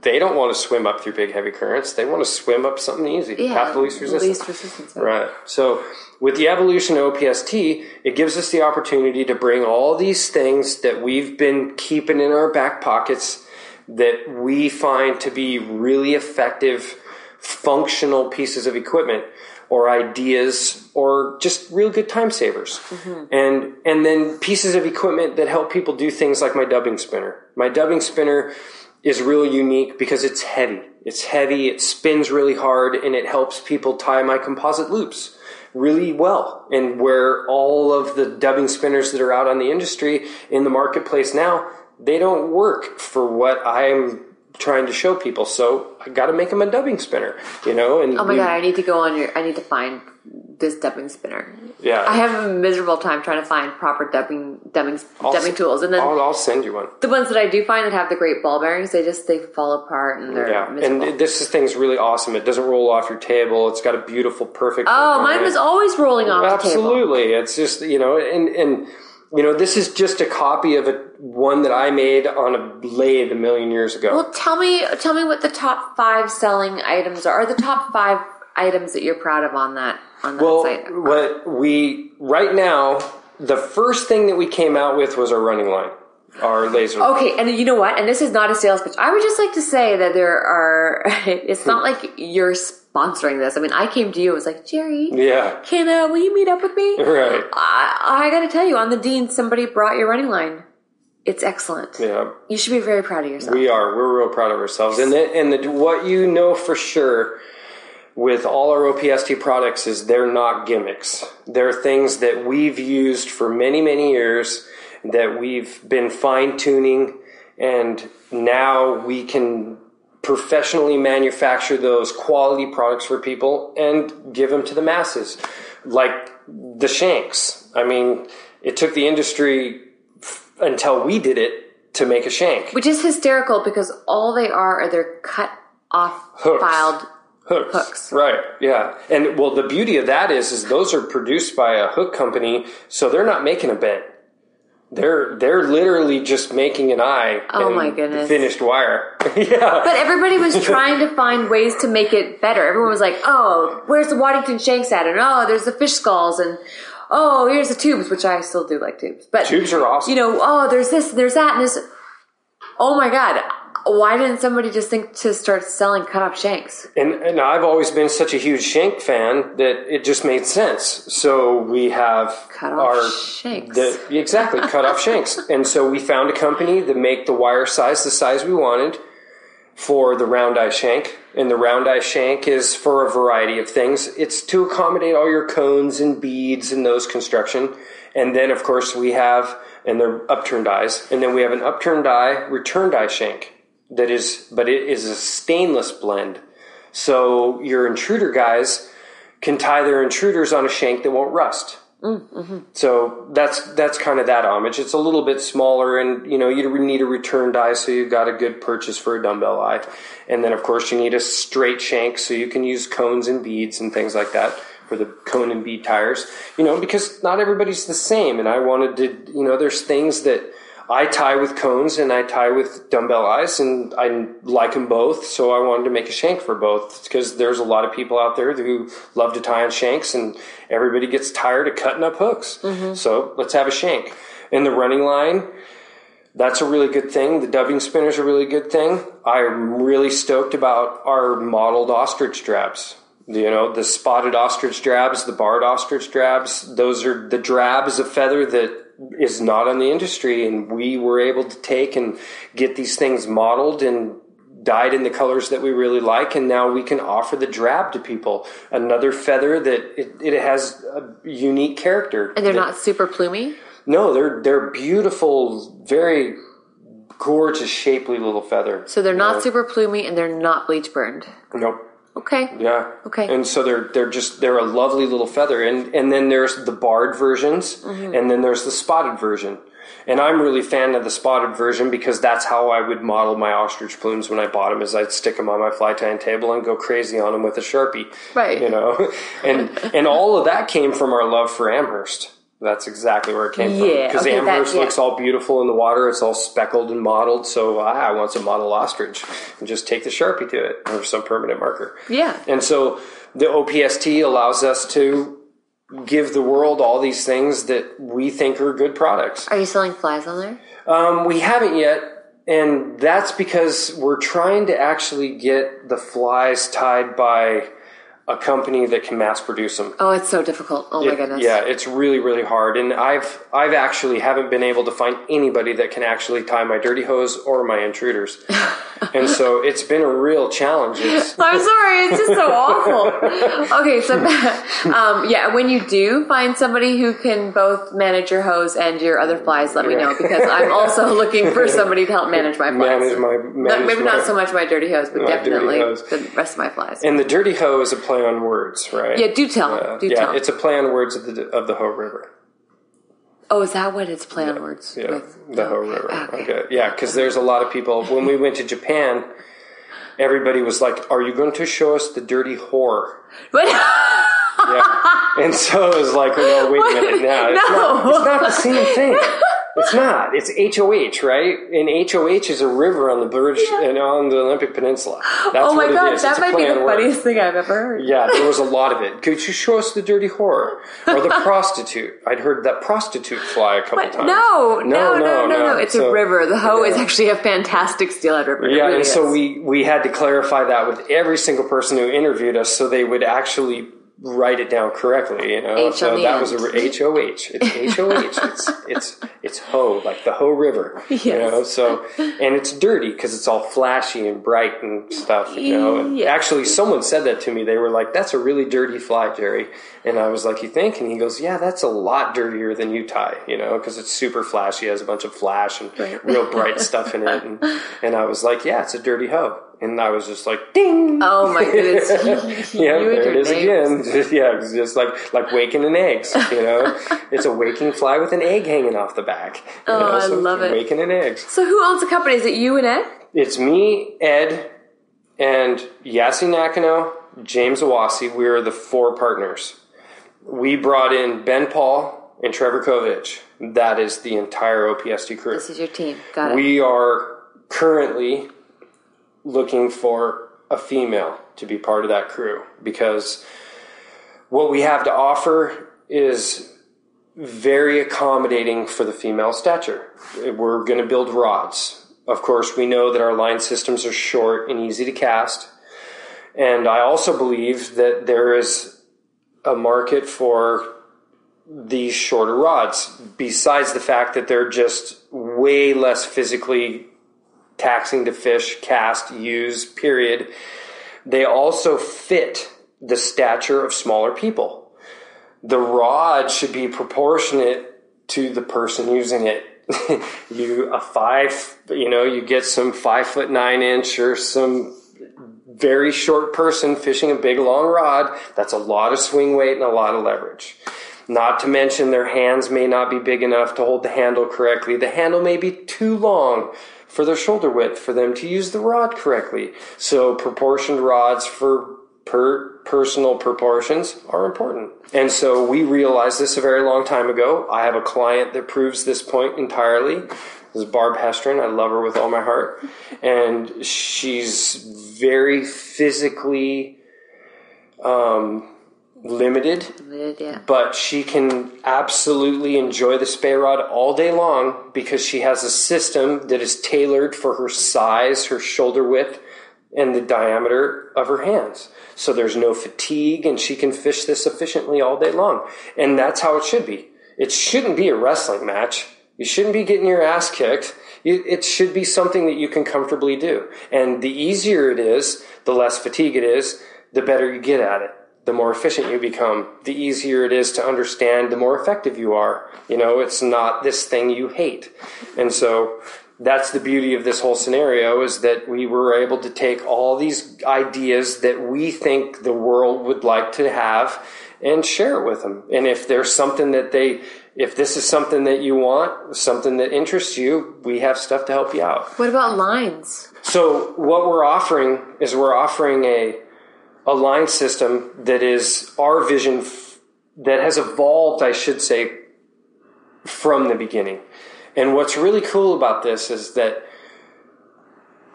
they don't want to swim up through big heavy currents. They want to swim up something easy. yeah. Path of least resistance. Least resistance. Right. So with the evolution of OPST, it gives us the opportunity to bring all these things that we've been keeping in our back pockets, that we find to be really effective, functional pieces of equipment or ideas or just real good time savers. Mm-hmm. And and then pieces of equipment that help people do things like my dubbing spinner. My dubbing spinner is really unique because it's heavy. It's heavy, it spins really hard and it helps people tie my composite loops really well. And where all of the dubbing spinners that are out on the industry in the marketplace now, they don't work for what I'm trying to show people. So I got to make them a dubbing spinner, you know. And Oh my we- god, I need to go on your. I need to find this dubbing spinner. Yeah. I have a miserable time trying to find proper dubbing dubbing dubbing tools, and then I'll, I'll send you one. the ones that I do find that have the great ball bearings, they just they fall apart and they're Yeah, miserable. and this thing's really awesome. It doesn't roll off your table. It's got a beautiful, perfect. oh, mine was always rolling off the table. Absolutely, it's just you know, and and you know, this is just a copy of a one that I made on a lathe a million years ago. Well, tell me, tell me what the top five selling items are, Are the top five items that you're proud of on that on that Well, site. what we right now, the first thing that we came out with was our running line, our laser. Okay, and you know what? And this is not a sales pitch. I would just like to say that there are. It's not like you're sponsoring this. I mean, I came to you. and was like, Jerry, Yeah, can uh, will you meet up with me? right. I, I got to tell you, on the dean, somebody brought your running line. It's excellent. Yeah, You should be very proud of yourself. we are. We're real proud of ourselves, and the, and the, what you know for sure with all our OPST products is they're not gimmicks. They're things that we've used for many, many years that we've been fine tuning, and now we can professionally manufacture those quality products for people and give them to the masses. Like the shanks. I mean, it took the industry f- until we did it to make a shank. Which is hysterical because all they are are they're cut off, Hooks. filed. hooks. Hooks. Right. Yeah. And well, the beauty of that is, is those are produced by a hook company, so they're not making a bent. They're they're literally just making an eye. Oh my goodness. Finished wire. yeah. But everybody was trying to find ways to make it better. Everyone was like, "Oh, where's the Waddington Shanks at?" And oh, there's the fish skulls, and oh, here's the tubes, which I still do like tubes. But Tubes are awesome. you know, oh, there's this, there's that, and this. Oh my god, why didn't somebody just think to start selling cut off shanks? And, and I've always been such a huge shank fan that it just made sense. So we have Cut off our shanks. The, exactly cut off shanks, and so we found a company that make the wire size the size we wanted for the round eye shank. And the round eye shank is for a variety of things. It's to accommodate all your cones and beads and those construction. And then, of course, we have, and they're upturned eyes. And then we have an upturned eye, returned eye shank that is, but it is a stainless blend. So your intruder guys can tie their intruders on a shank that won't rust. Mm, mm-hmm. So that's that's kind of that homage. It's a little bit smaller, and you know you need a return die, so you've got a good purchase for a dumbbell eye, and then of course you need a straight shank, so you can use cones and beads and things like that for the cone and bead tires. You know because not everybody's the same, and I wanted to you know there's things that I tie with cones and I tie with dumbbell eyes, and I like them both. So I wanted to make a shank for both because there's a lot of people out there who love to tie on shanks, and everybody gets tired of cutting up hooks. Mm-hmm. So let's have a shank. And the running line, that's a really good thing. The dubbing spinner's a really good thing. I'm really stoked about our mottled ostrich drabs. You know, the spotted ostrich drabs, the barred ostrich drabs, those are the drabs of feather that is not on the industry. And we were able to take and get these things mottled and dyed in the colors that we really like. And now we can offer the drab to people. Another feather that it, it has a unique character. And they're that- not super plumy. no, they're they're beautiful, very gorgeous, shapely little feather. So they're not super plumy and they're not bleach burned. Nope. Okay. Yeah. Okay. And so they're they're just they're a lovely little feather, and and then there's the barred versions, Mm-hmm. and then there's the spotted version. And I'm really fan of the spotted version because that's how I would mottle my ostrich plumes when I bought them. Is I'd stick them on my fly tying table and go crazy on them with a sharpie. Right. You know, and and all of that came from our love for Amherst. That's exactly where it came from. Yeah, Because okay, that- Amherst yeah. looks all beautiful in the water. It's all speckled and mottled. So ah, I want some model ostrich and just take the sharpie to it or some permanent marker. Yeah. And so the OPST allows us to give the world all these things that we think are good products. Are you selling flies on there? Um, we haven't yet. and that's because we're trying to actually get the flies tied by a company that can mass produce them. Oh, it's so difficult. Oh my It- goodness. Yeah, it's really really hard, and I've I've actually haven't been able to find anybody that can actually tie my dirty hose or my intruders, and so it's been a real challenge. It's, I'm sorry, it's just so awful. Okay, so um, yeah, when you do find somebody who can both manage your hose and your other flies, let me know because I'm also looking for somebody to help manage my flies. manage my Not- manage maybe my- not so much my dirty hose, but definitely hose. the rest of my flies. And the dirty hose is a play on words, right? yeah, do tell. Uh, do yeah, tell. it's a play on words of the of the Hoh River. oh, is that what it's play on words Yeah, with? the Hoh River. Okay. Okay. Yeah, because there's a lot of people. When we went to Japan, everybody was like, "Are you going to show us the dirty whore?" What? Yeah. and so it was like, no, wait a minute. No, it's, Not, it's not the same thing. It's not. It's HOH, right? And HOH is a river on the British and on the Olympic Peninsula. Oh That's oh my what god, is. that It's might be the funniest thing I've ever heard. Yeah, there was a lot of it. Could you show us the dirty whore or the prostitute? I'd heard that prostitute fly a couple But times. no, no, no, no, no, It's So- a river. The Hoh is actually a fantastic steelhead river. It Yeah, really and so we we had to clarify that with every single person who interviewed us, so they would actually write it down correctly. You know, so that was a H O H. It's H O H. It's it's it's Hoh, like the Hoh River. You know, so and it's dirty because it's all flashy and bright and stuff. You know, and Yeah. actually, someone said that to me. They were like, "That's a really dirty fly, Jerry." And I was like, "You think?" And he goes, "Yeah, that's a lot dirtier than Utah. You know, because it's super flashy, has a bunch of flash and Right. real bright stuff in it." And, and I was like, "Yeah, it's a dirty hoe." And I was just like, "Ding." Oh my goodness. Yeah, You there it is names. again. yeah, it's just like like waking an eggs. You know, it's a waking fly with an egg hanging off the back. Oh, know, I so love it. Waking an eggs. So who owns the company? Is it you and Ed? It's me, Ed, and Yasu Nakano, James Awasi. We are the four partners. We brought in Ben Paul and Trevor Kovich. That is the entire OPST crew. This is your team. Got it. We are currently looking for a female to be part of that crew because what we have to offer is very accommodating for the female stature. We're going to build rods. Of course, we know that our line systems are short and easy to cast. And I also believe that there is a market for these shorter rods, besides the fact that they're just way less physically taxing to fish, cast, use, period. They also fit the stature of smaller people. The rod should be proportionate to the person using it. you a five, you know, you get some five foot nine inch or some very short person fishing a big long rod. That's a lot of swing weight and a lot of leverage. Not to mention their hands may not be big enough to hold the handle correctly. The handle may be too long for their shoulder width for them to use the rod correctly. So proportioned rods for per personal proportions are important. And so we realized this a very long time ago. I have a client that proves this point entirely. This is Barb Hestron. I love her with all my heart. And she's very physically um, limited yeah. but she can absolutely enjoy the Spey rod all day long because she has a system that is tailored for her size, her shoulder width, and the diameter of her hands. So there's no fatigue and she can fish this efficiently all day long. And that's how it should be. It shouldn't be a wrestling match. You shouldn't be getting your ass kicked. It should be something that you can comfortably do. And the easier it is, the less fatigue it is, the better you get at it the more efficient you become, the easier it is to understand, the more effective you are. You know, it's not this thing you hate. And so that's the beauty of this whole scenario is that we were able to take all these ideas that we think the world would like to have and share it with them. And if there's something that they, if this is something that you want, something that interests you, we have stuff to help you out. What about lines? So what we're offering is we're offering a a line system that is our vision f- that has evolved, I should say, from the beginning. And what's really cool about this is that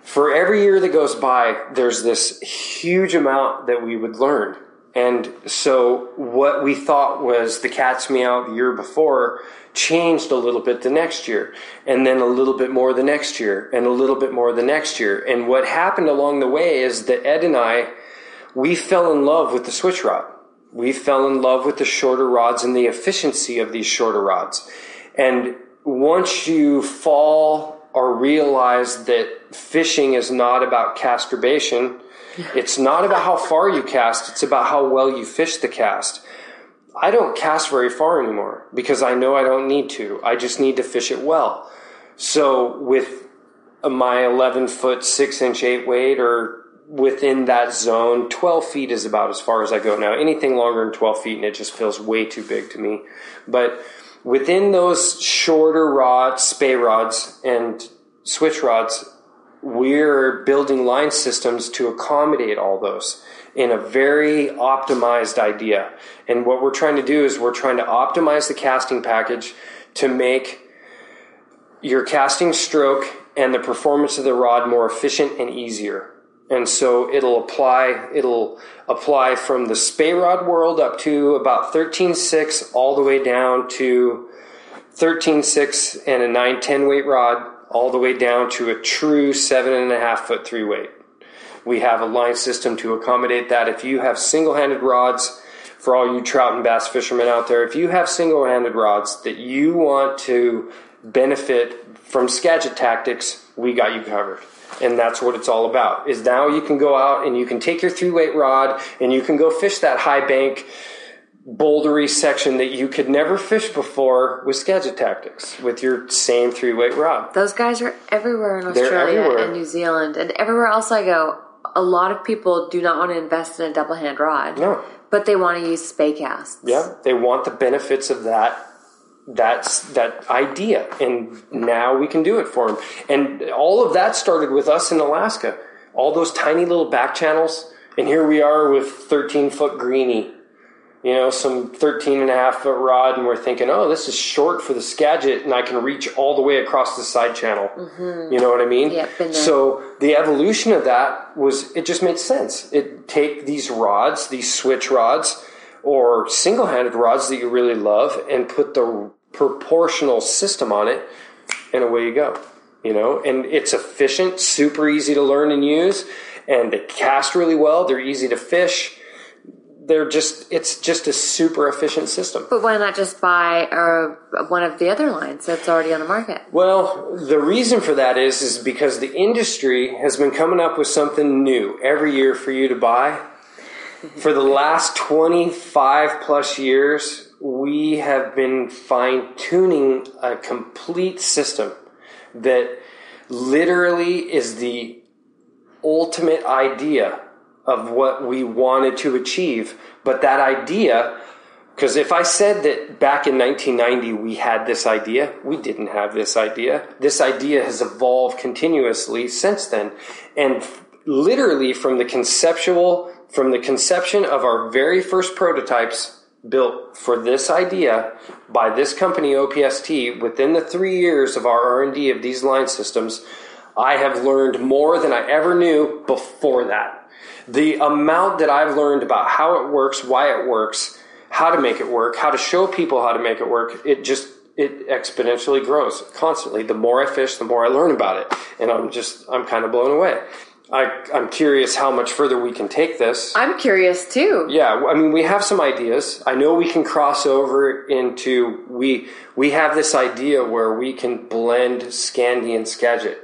for every year that goes by, there's this huge amount that we would learn. And so what we thought was the cat's meow the year before changed a little bit the next year, and then a little bit more the next year, and a little bit more the next year. And what happened along the way is that Ed and I, we fell in love with the switch rod. We fell in love with the shorter rods and the efficiency of these shorter rods. And once you fall or realize that fishing is not about castrobation, it's not about how far you cast, it's about how well you fish the cast. I don't cast very far anymore because I know I don't need to. I just need to fish it well. So with my 11 foot 6 inch 8 weight or within that zone, 12 feet is about as far as I go now. Anything longer than 12 feet and it just feels way too big to me. But within those shorter rods, Spey rods and switch rods, we're building line systems to accommodate all those in a very optimized idea. And what we're trying to do is we're trying to optimize the casting package to make your casting stroke and the performance of the rod more efficient and easier. And so it'll apply it'll apply from the spey rod world up to about 13.6 all the way down to 13.6 and a 910 weight rod all the way down to a true seven and a half foot three weight. We have a line system to accommodate that. If you have single handed rods, for all you trout and bass fishermen out there, if you have single handed rods that you want to benefit from Skagit tactics, we got you covered. And that's what it's all about. Is now you can go out and you can take your three weight rod and you can go fish that high bank bouldery section that you could never fish before with Skagit Tactics with your same three weight rod. Those guys are everywhere in Australia everywhere. and New Zealand and everywhere else I go. A lot of people do not want to invest in a double hand rod. No. But they want to use Spey casts. Yeah, they want the benefits of that that's that idea and now we can do it for them and all of that started with us in alaska. All those tiny little back channels and here we are with 13 foot greenie. You know some 13 and a half foot rod and we're thinking oh this is short for the skagit and i can reach all the way across the side channel. Mm-hmm. You know what i mean? Yep, so the evolution of that was it just made sense. It take these rods these switch rods or single-handed rods that you really love and put the proportional system on it and away you go you know and it's efficient super easy to learn and use and they cast really well they're easy to fish they're just it's just a super efficient system But why not just buy uh, one of the other lines that's already on the market? Well, the reason for that is is because the industry has been coming up with something new every year for you to buy. For the last 25 plus years, we have been fine tuning a complete system that literally is the ultimate idea of what we wanted to achieve. But that idea, because if I said that back in 1990 we had this idea, we didn't have this idea. This idea has evolved continuously since then. And literally from the conceptual, from the conception of our very first prototypes built for this idea by this company OPST within the 3 years of our R&D of these line systems I have learned more than I ever knew before that. The amount that I've learned about how it works, why it works, how to make it work, how to show people how to make it work, it just it exponentially grows constantly. The more I fish, the more I learn about it, and I'm just I'm kind of blown away. I, I'm curious how much further we can take this. I'm curious too. Yeah, I mean, we have some ideas. I know we can cross over into we we have this idea where we can blend Scandi and Skagit.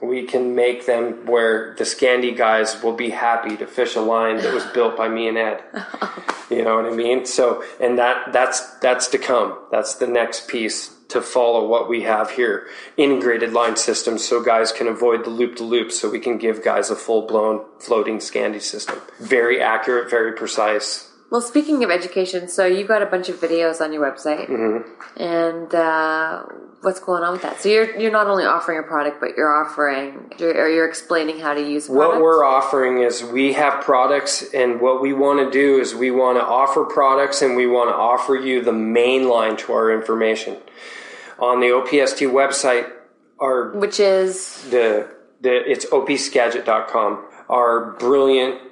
We can make them where the Scandi guys will be happy to fish a line that was built by me and Ed. You know what I mean? So, and that that's that's to come. That's the next piece to follow what we have here. Integrated line systems so guys can avoid the loop to loop so we can give guys a full blown floating Scandi system. Very accurate, very precise. Well, speaking of education, so you've got a bunch of videos on your website, Mm-hmm. and uh, what's going on with that? So you're you're not only offering a product, but you're offering you're, or you're explaining how to use What we're offering is we have products, and what we want to do is we want to offer products and we want to offer you the main line to our information. On the OPST website, our which is the, the it's opskagit.com. Our brilliant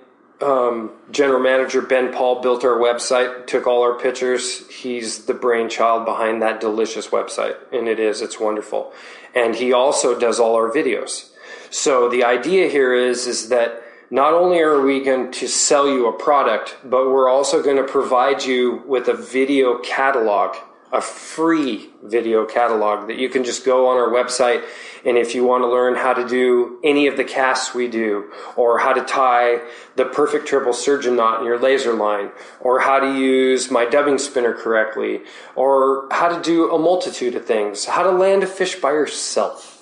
um, general manager Ben Paul built our website, took all our pictures. He's the brainchild behind that delicious website, and it is. It's wonderful. And he also does all our videos. So the idea here is is that not only are we going to sell you a product, but we're also going to provide you with a video catalog a free video catalog that you can just go on our website and if you want to learn how to do any of the casts we do or how to tie the perfect triple surgeon knot in your laser line or how to use my dubbing spinner correctly or how to do a multitude of things how to land a fish by yourself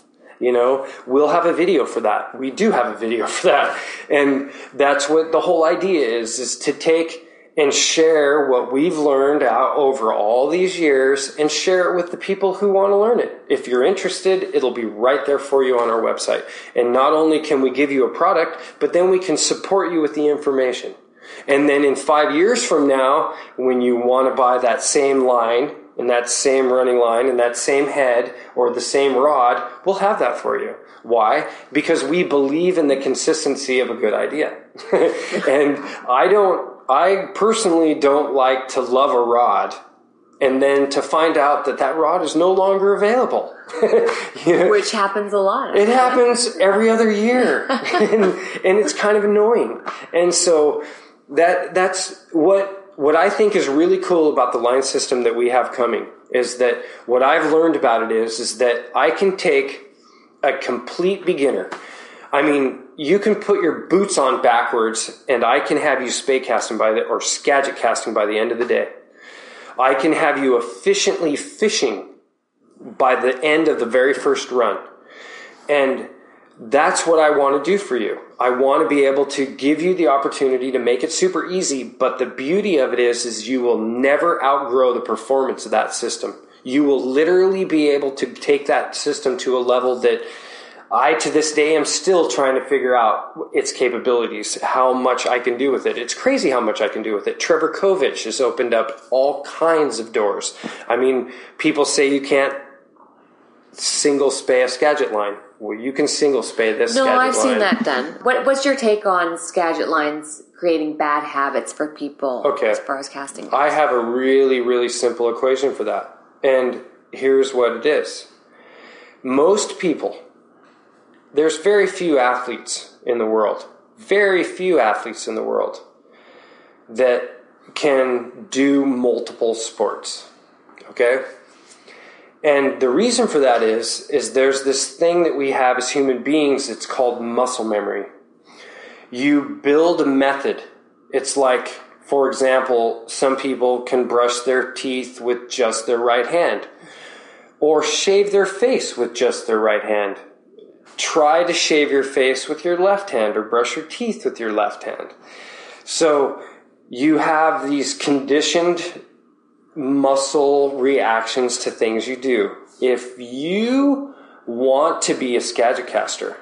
you know? We'll have a video for that. We do have a video for that. And that's what the whole idea is is to take and share what we've learned out over all these years and share it with the people who want to learn it. If you're interested, it'll be right there for you on our website. And not only can we give you a product, but then we can support you with the information. And then in five years from now, when you want to buy that same line and that same running line and that same head or the same rod, we'll have that for you. Why? Because we believe in the consistency of a good idea. and I don't I personally don't like to love a rod and then to find out that that rod is no longer available. you know? Which happens a lot. It happens every other year. and, and it's kind of annoying. And so that that's what what I think is really cool about the line system that we have coming is that what I've learned about it is is that I can take a complete beginner. I mean, you can put your boots on backwards and I can have you spey casting by the, or Skagit casting by the end of the day. I can have you efficiently fishing by the end of the very first run. And that's what I want to do for you. I want to be able to give you the opportunity to make it super easy, but the beauty of it is is you will never outgrow the performance of that system. You will literally be able to take that system to a level that I, to this day, am still trying to figure out its capabilities, how much I can do with it. It's crazy how much I can do with it. Trevor Covich has opened up all kinds of doors. I mean, people say you can't single spey a Skagit line. Well, you can single spey this. No, I've line. seen that done. What, what's your take on Skagit lines creating bad habits for people okay. as far as casting? Goes? I have a really, really simple equation for that. And here's what it is most people there's very few athletes in the world, very few athletes in the world that can do multiple sports. Okay? And the reason for that is is there's this thing that we have as human beings it's called muscle memory. You build a method. It's like for example, some people can brush their teeth with just their right hand or shave their face with just their right hand try to shave your face with your left hand or brush your teeth with your left hand. So you have these conditioned muscle reactions to things you do. If you want to be a Skagit caster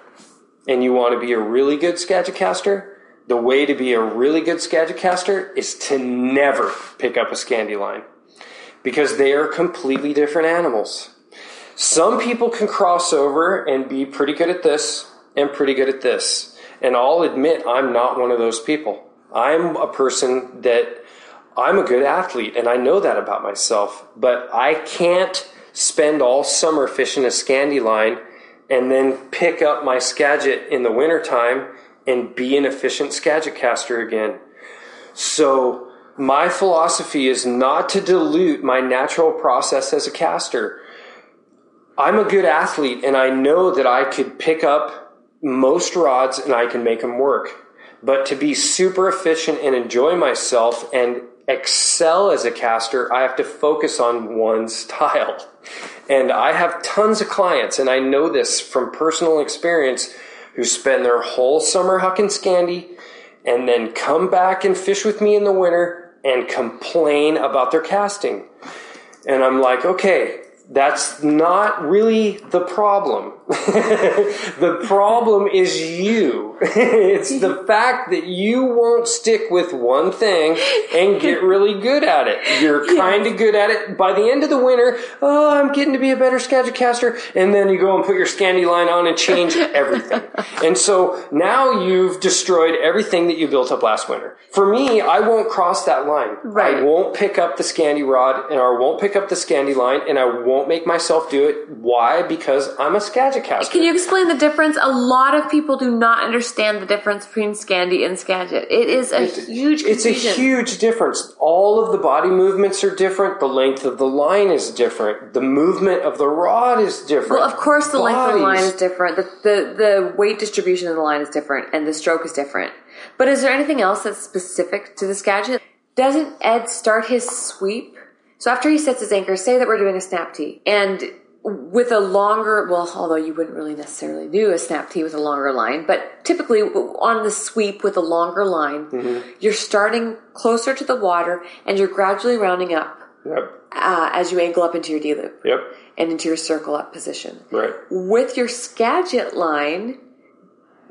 and you want to be a really good Skagit caster, the way to be a really good Skagit caster is to never pick up a Scandi line because they are completely different animals. Some people can cross over and be pretty good at this and pretty good at this. And I'll admit I'm not one of those people. I'm a person that I'm a good athlete and I know that about myself, but I can't spend all summer fishing a Scandi line and then pick up my Skagit in the wintertime and be an efficient Skagit caster again. So my philosophy is not to dilute my natural process as a caster. I'm a good athlete and I know that I could pick up most rods and I can make them work. But to be super efficient and enjoy myself and excel as a caster, I have to focus on one style. And I have tons of clients, and I know this from personal experience, who spend their whole summer hucking Scandi and then come back and fish with me in the winter and complain about their casting. And I'm like, okay, That's not really the problem. the problem is you. it's the fact that you won't stick with one thing and get really good at it. You're kind of good at it. By the end of the winter, oh, I'm getting to be a better Skagit caster. And then you go and put your Scandi line on and change everything. and so now you've destroyed everything that you built up last winter. For me, I won't cross that line. Right. I won't pick up the Scandi rod and I won't pick up the Scandi line and I won't make myself do it. Why? Because I'm a Can you explain the difference? A lot of people do not understand the difference between Scandi and Skagit. It is a huge It's a huge difference. All of the body movements are different. The length of the line is different. The movement of the rod is different. Well, of course, the length of the line is different. The, the the weight distribution of the line is different, and the stroke is different. But is there anything else that's specific to the Skagit? Doesn't Ed start his sweep? So after he sets his anchor, say that we're doing a snap tee, and with a longer, well, although you wouldn't really necessarily do a snap tee with a longer line, but typically on the sweep with a longer line, Mm-hmm. you're starting closer to the water and you're gradually rounding up Yep. uh, as you angle up into your D loop Yep. and into your circle up position. Right. With your Skagit line,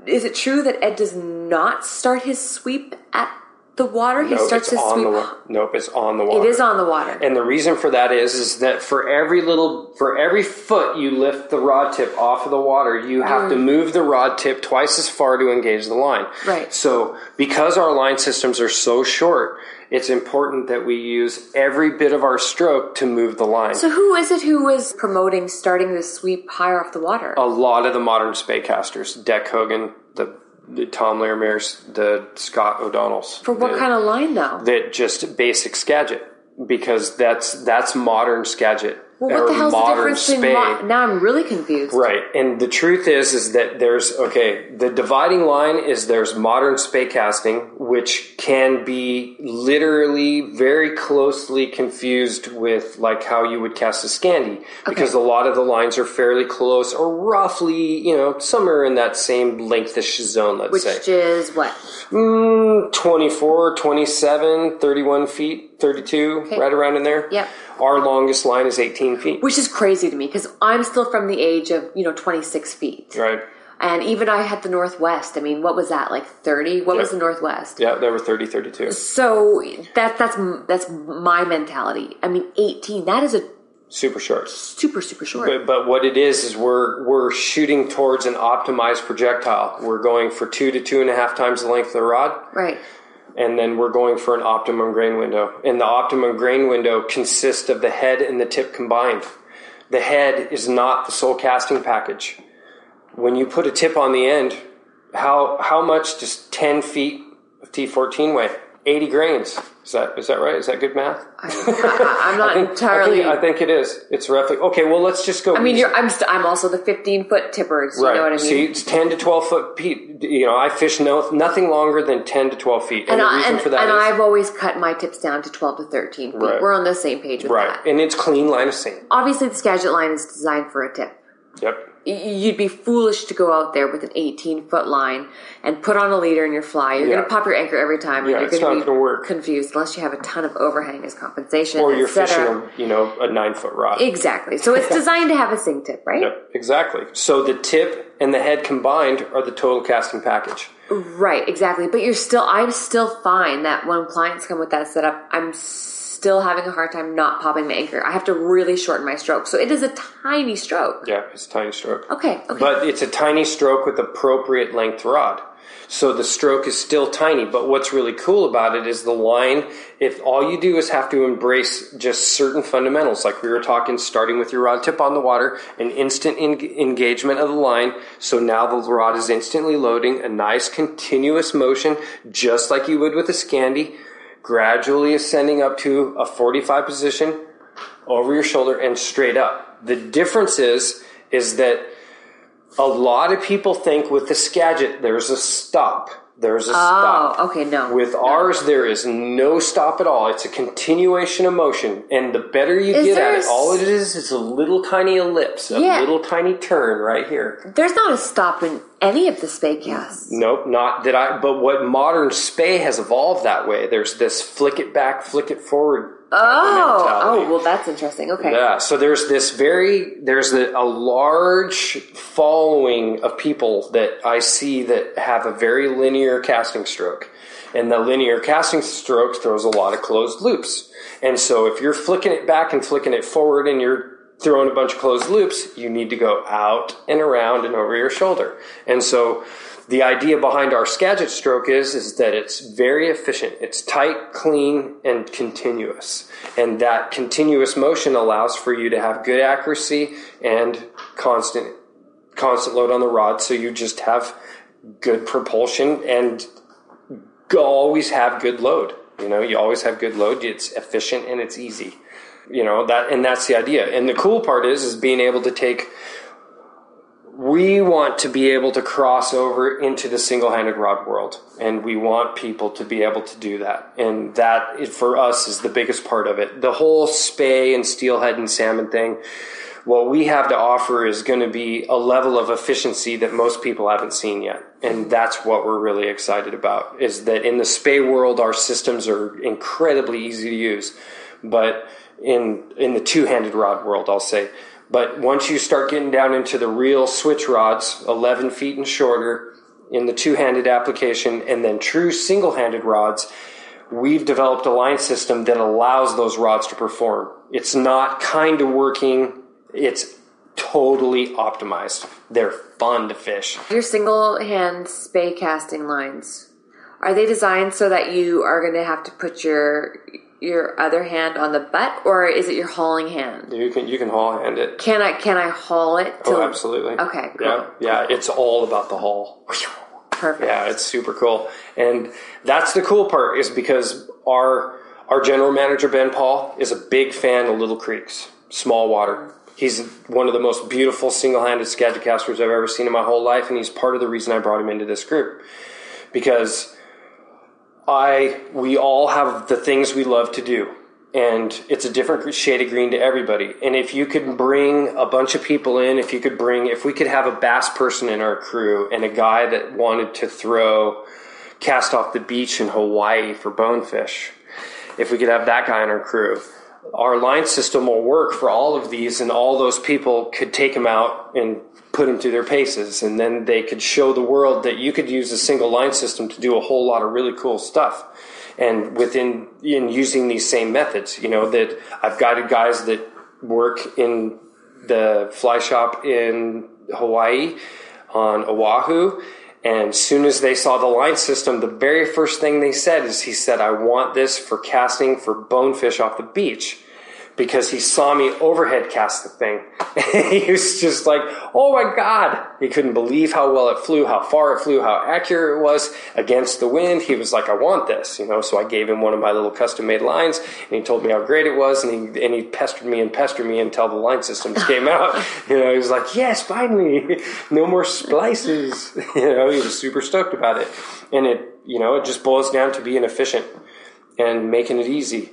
is it true that Ed does not start his sweep at the water? he Nope, starts on sweep. the wa- Nope, it's on the water. It is on the water. And the reason for that is, is that for every little, for every foot you lift the rod tip off of the water, you have to mm. move the rod tip twice as far to engage the line. Right. So because our line systems are so short, it's important that we use every bit of our stroke to move the line. so who is it who was promoting starting the sweep higher off the water? a lot of the modern spey casters, Dec Hogan, the, the Tom Larimer's, the Scott O'Donnell's. For what the- kind of line though? that just basic Skagit because that's that's modern Skagit Well, what the hell's the difference between spey. mo- now? I'm really confused. Right, and the truth is, is that there's okay. The dividing line is there's modern spey casting, which can be literally very closely confused with like how you would cast a Scandi, because a lot of the lines are fairly close or roughly, you know, somewhere in that same lengthish zone. Let's Which say which is what? Mm, 24, 27, 31 feet, 32, right around in there. Yep. Our longest line is 18 feet. Which is crazy to me because I'm still from the age of you know 26 feet, Right. and even I had the Northwest. I mean, what was that like 30? What was the Northwest? Yeah, they were 30, 32. So that that's that's my mentality. I mean, 18. That is a Super short. super super short. But, but what it is is we're we're shooting towards an optimized projectile. We're going for two to two and a half times the length of the rod, right. And then we're going for an optimum grain window. And the optimum grain window consists of the head and the tip combined. The head is not the sole casting package. When you put a tip on the end, how how much does ten feet of T fourteen weigh? Eighty grains. Is that is that right? Is that good math? I, am not I think- entirely. I think, I think it is. It's roughly okay. Well, let's just go. I mean, you're, I'm st- I'm also the 15 foot tippers. You Right. know what I mean? See, it's ten to twelve foot feet. You know, I fish no nothing longer than ten to twelve feet, and and, the reason and, for that and is- I've always cut my tips down to 12 to 13 feet. Right. We're on the same page with right, that. and it's clean line of sight. Obviously, the Skagit line is designed for a tip. Yep. You'd be foolish to go out there with an 18 foot line and put on a leader in your fly. You're Yeah. going to pop your anchor every time, Yeah, you're it's going not to be gonna work. confused unless you have a ton of overhang as compensation. Or you're cetera. fishing, you know, a nine foot rod. Exactly. So it's designed to have a sink tip, right? Yep, exactly. So the tip and the head combined are the total casting package. Right, exactly. But you're still, I'm still fine that when clients come with that setup, I'm still having a hard time not popping the anchor. I have to really shorten my stroke. So it is a tiny stroke. Yeah, it's a tiny stroke. Okay, okay. But it's a tiny stroke with appropriate length rod. So the stroke is still tiny, but what's really cool about it is the line. If all you do is have to embrace just certain fundamentals, like we were talking, starting with your rod tip on the water, an instant en- engagement of the line. So now the rod is instantly loading, a nice continuous motion, just like you would with a Scandi, gradually ascending up to a 45 position over your shoulder and straight up. The difference is, is that a lot of people think with the Skagit there's a stop. There's a oh, stop. oh, okay, no. With ours, there is no stop at all. It's a continuation of motion, and the better you Is get at it, all it is is a little tiny ellipse, a Yeah. little tiny turn right here. There's not a stop in any of the spey casts. Nope, not that I. But what modern spey has evolved that way. There's this flick it back, flick it forward Oh, oh, well, that's interesting. Okay. Yeah, so there's this very there's a, a large following of people that I see that have a very linear casting stroke, and the linear casting stroke throws a lot of closed loops. And so if you're flicking it back and flicking it forward, and you're throwing a bunch of closed loops, you need to go out and around and over your shoulder. And so the idea behind our Skagit stroke is is that it's very efficient. It's tight, clean, and continuous. And that continuous motion allows for you to have good accuracy and constant constant load on the rod so you just have good propulsion and always have good load. You know, you always have good load. It's efficient and it's easy. You know, that and that's the idea. And the cool part is is being able to take we want to be able to cross over into the single-handed rod world and we want people to be able to do that. And that for us is the biggest part of it. The whole spey and steelhead and salmon thing what we have to offer is going to be a level of efficiency that most people haven't seen yet. And that's what we're really excited about is that in the spey world our systems are incredibly easy to use. But in in the two-handed rod world i'll say but once you start getting down into the real switch rods, 11 feet and shorter, in the two handed application, and then true single handed rods, we've developed a line system that allows those rods to perform. It's not kind of working, it's totally optimized. They're fun to fish. Your single hand spey casting lines, are they designed so that you are going to have to put your your other hand on the butt, or is it your hauling hand? You can you can haul hand it. Can I can I haul it? Oh, absolutely. Okay, cool. Yeah, yeah. It's all about the haul. Perfect. Yeah, it's super cool. And that's the cool part is because our our general manager Ben Paul is a big fan of little creeks, small water. He's one of the most beautiful single-handed Skagit casters I've ever seen in my whole life, and he's part of the reason I brought him into this group because I we all have the things we love to do. And it's a different shade of green to everybody. And if you could bring a bunch of people in, if you could bring, if we could have a bass person in our crew and a guy that wanted to throw cast off the beach in Hawaii for bonefish, if we could have that guy in our crew, our line system will work for all of these, and all those people could take them out and put them through their paces, and then they could show the world that you could use a single line system to do a whole lot of really cool stuff. And within in using these same methods, you know that I've guided guys that work in the fly shop in Hawaii on Oahu. And soon as they saw the line system, the very first thing they said is he said, I want this for casting for bonefish off the beach. Because he saw me overhead cast the thing. he was just like, oh my God. He couldn't believe how well it flew, how far it flew, how accurate it was against the wind. He was like, I want this, you know. So I gave him one of my little custom made lines and he told me how great it was. And he, and he pestered me and pestered me until the line systems came out. You know, he was like, yes, finally, no more splices. You know, he was super stoked about it. And it, you know, it just boils down to being efficient and making it easy.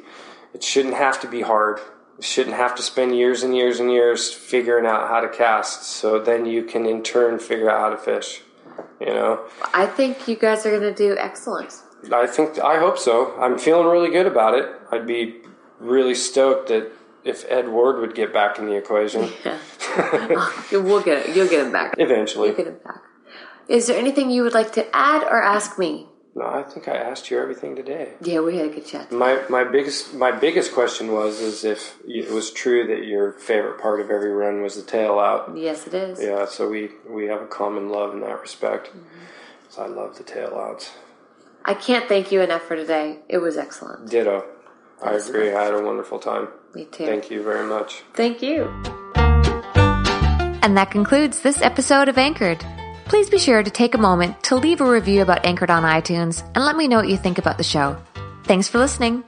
It shouldn't have to be hard. Shouldn't have to spend years and years and years figuring out how to cast. So then you can in turn figure out how to fish. You know, I think you guys are going to do excellent. I think I hope so. I'm feeling really good about it. I'd be really stoked that if Ed Ward would get back in the equation Yeah. We'll get it. You'll get him back. eventually. You'll get him back. Is there anything you would like to add or ask me? No, I think I asked you everything today. Yeah, we had a good chat. My my biggest my biggest question was is if it was true that your favorite part of every run was the tail out. Yes, it is. Yeah, so we we have a common love in that respect. Mm-hmm. So I love the tail outs. I can't thank you enough for today. It was excellent. Ditto. I agree. I had a wonderful time. Me too. Thank you very much. Thank you. And that concludes this episode of Anchored. Please be sure to take a moment to leave a review about Anchored on iTunes and let me know what you think about the show. Thanks for listening.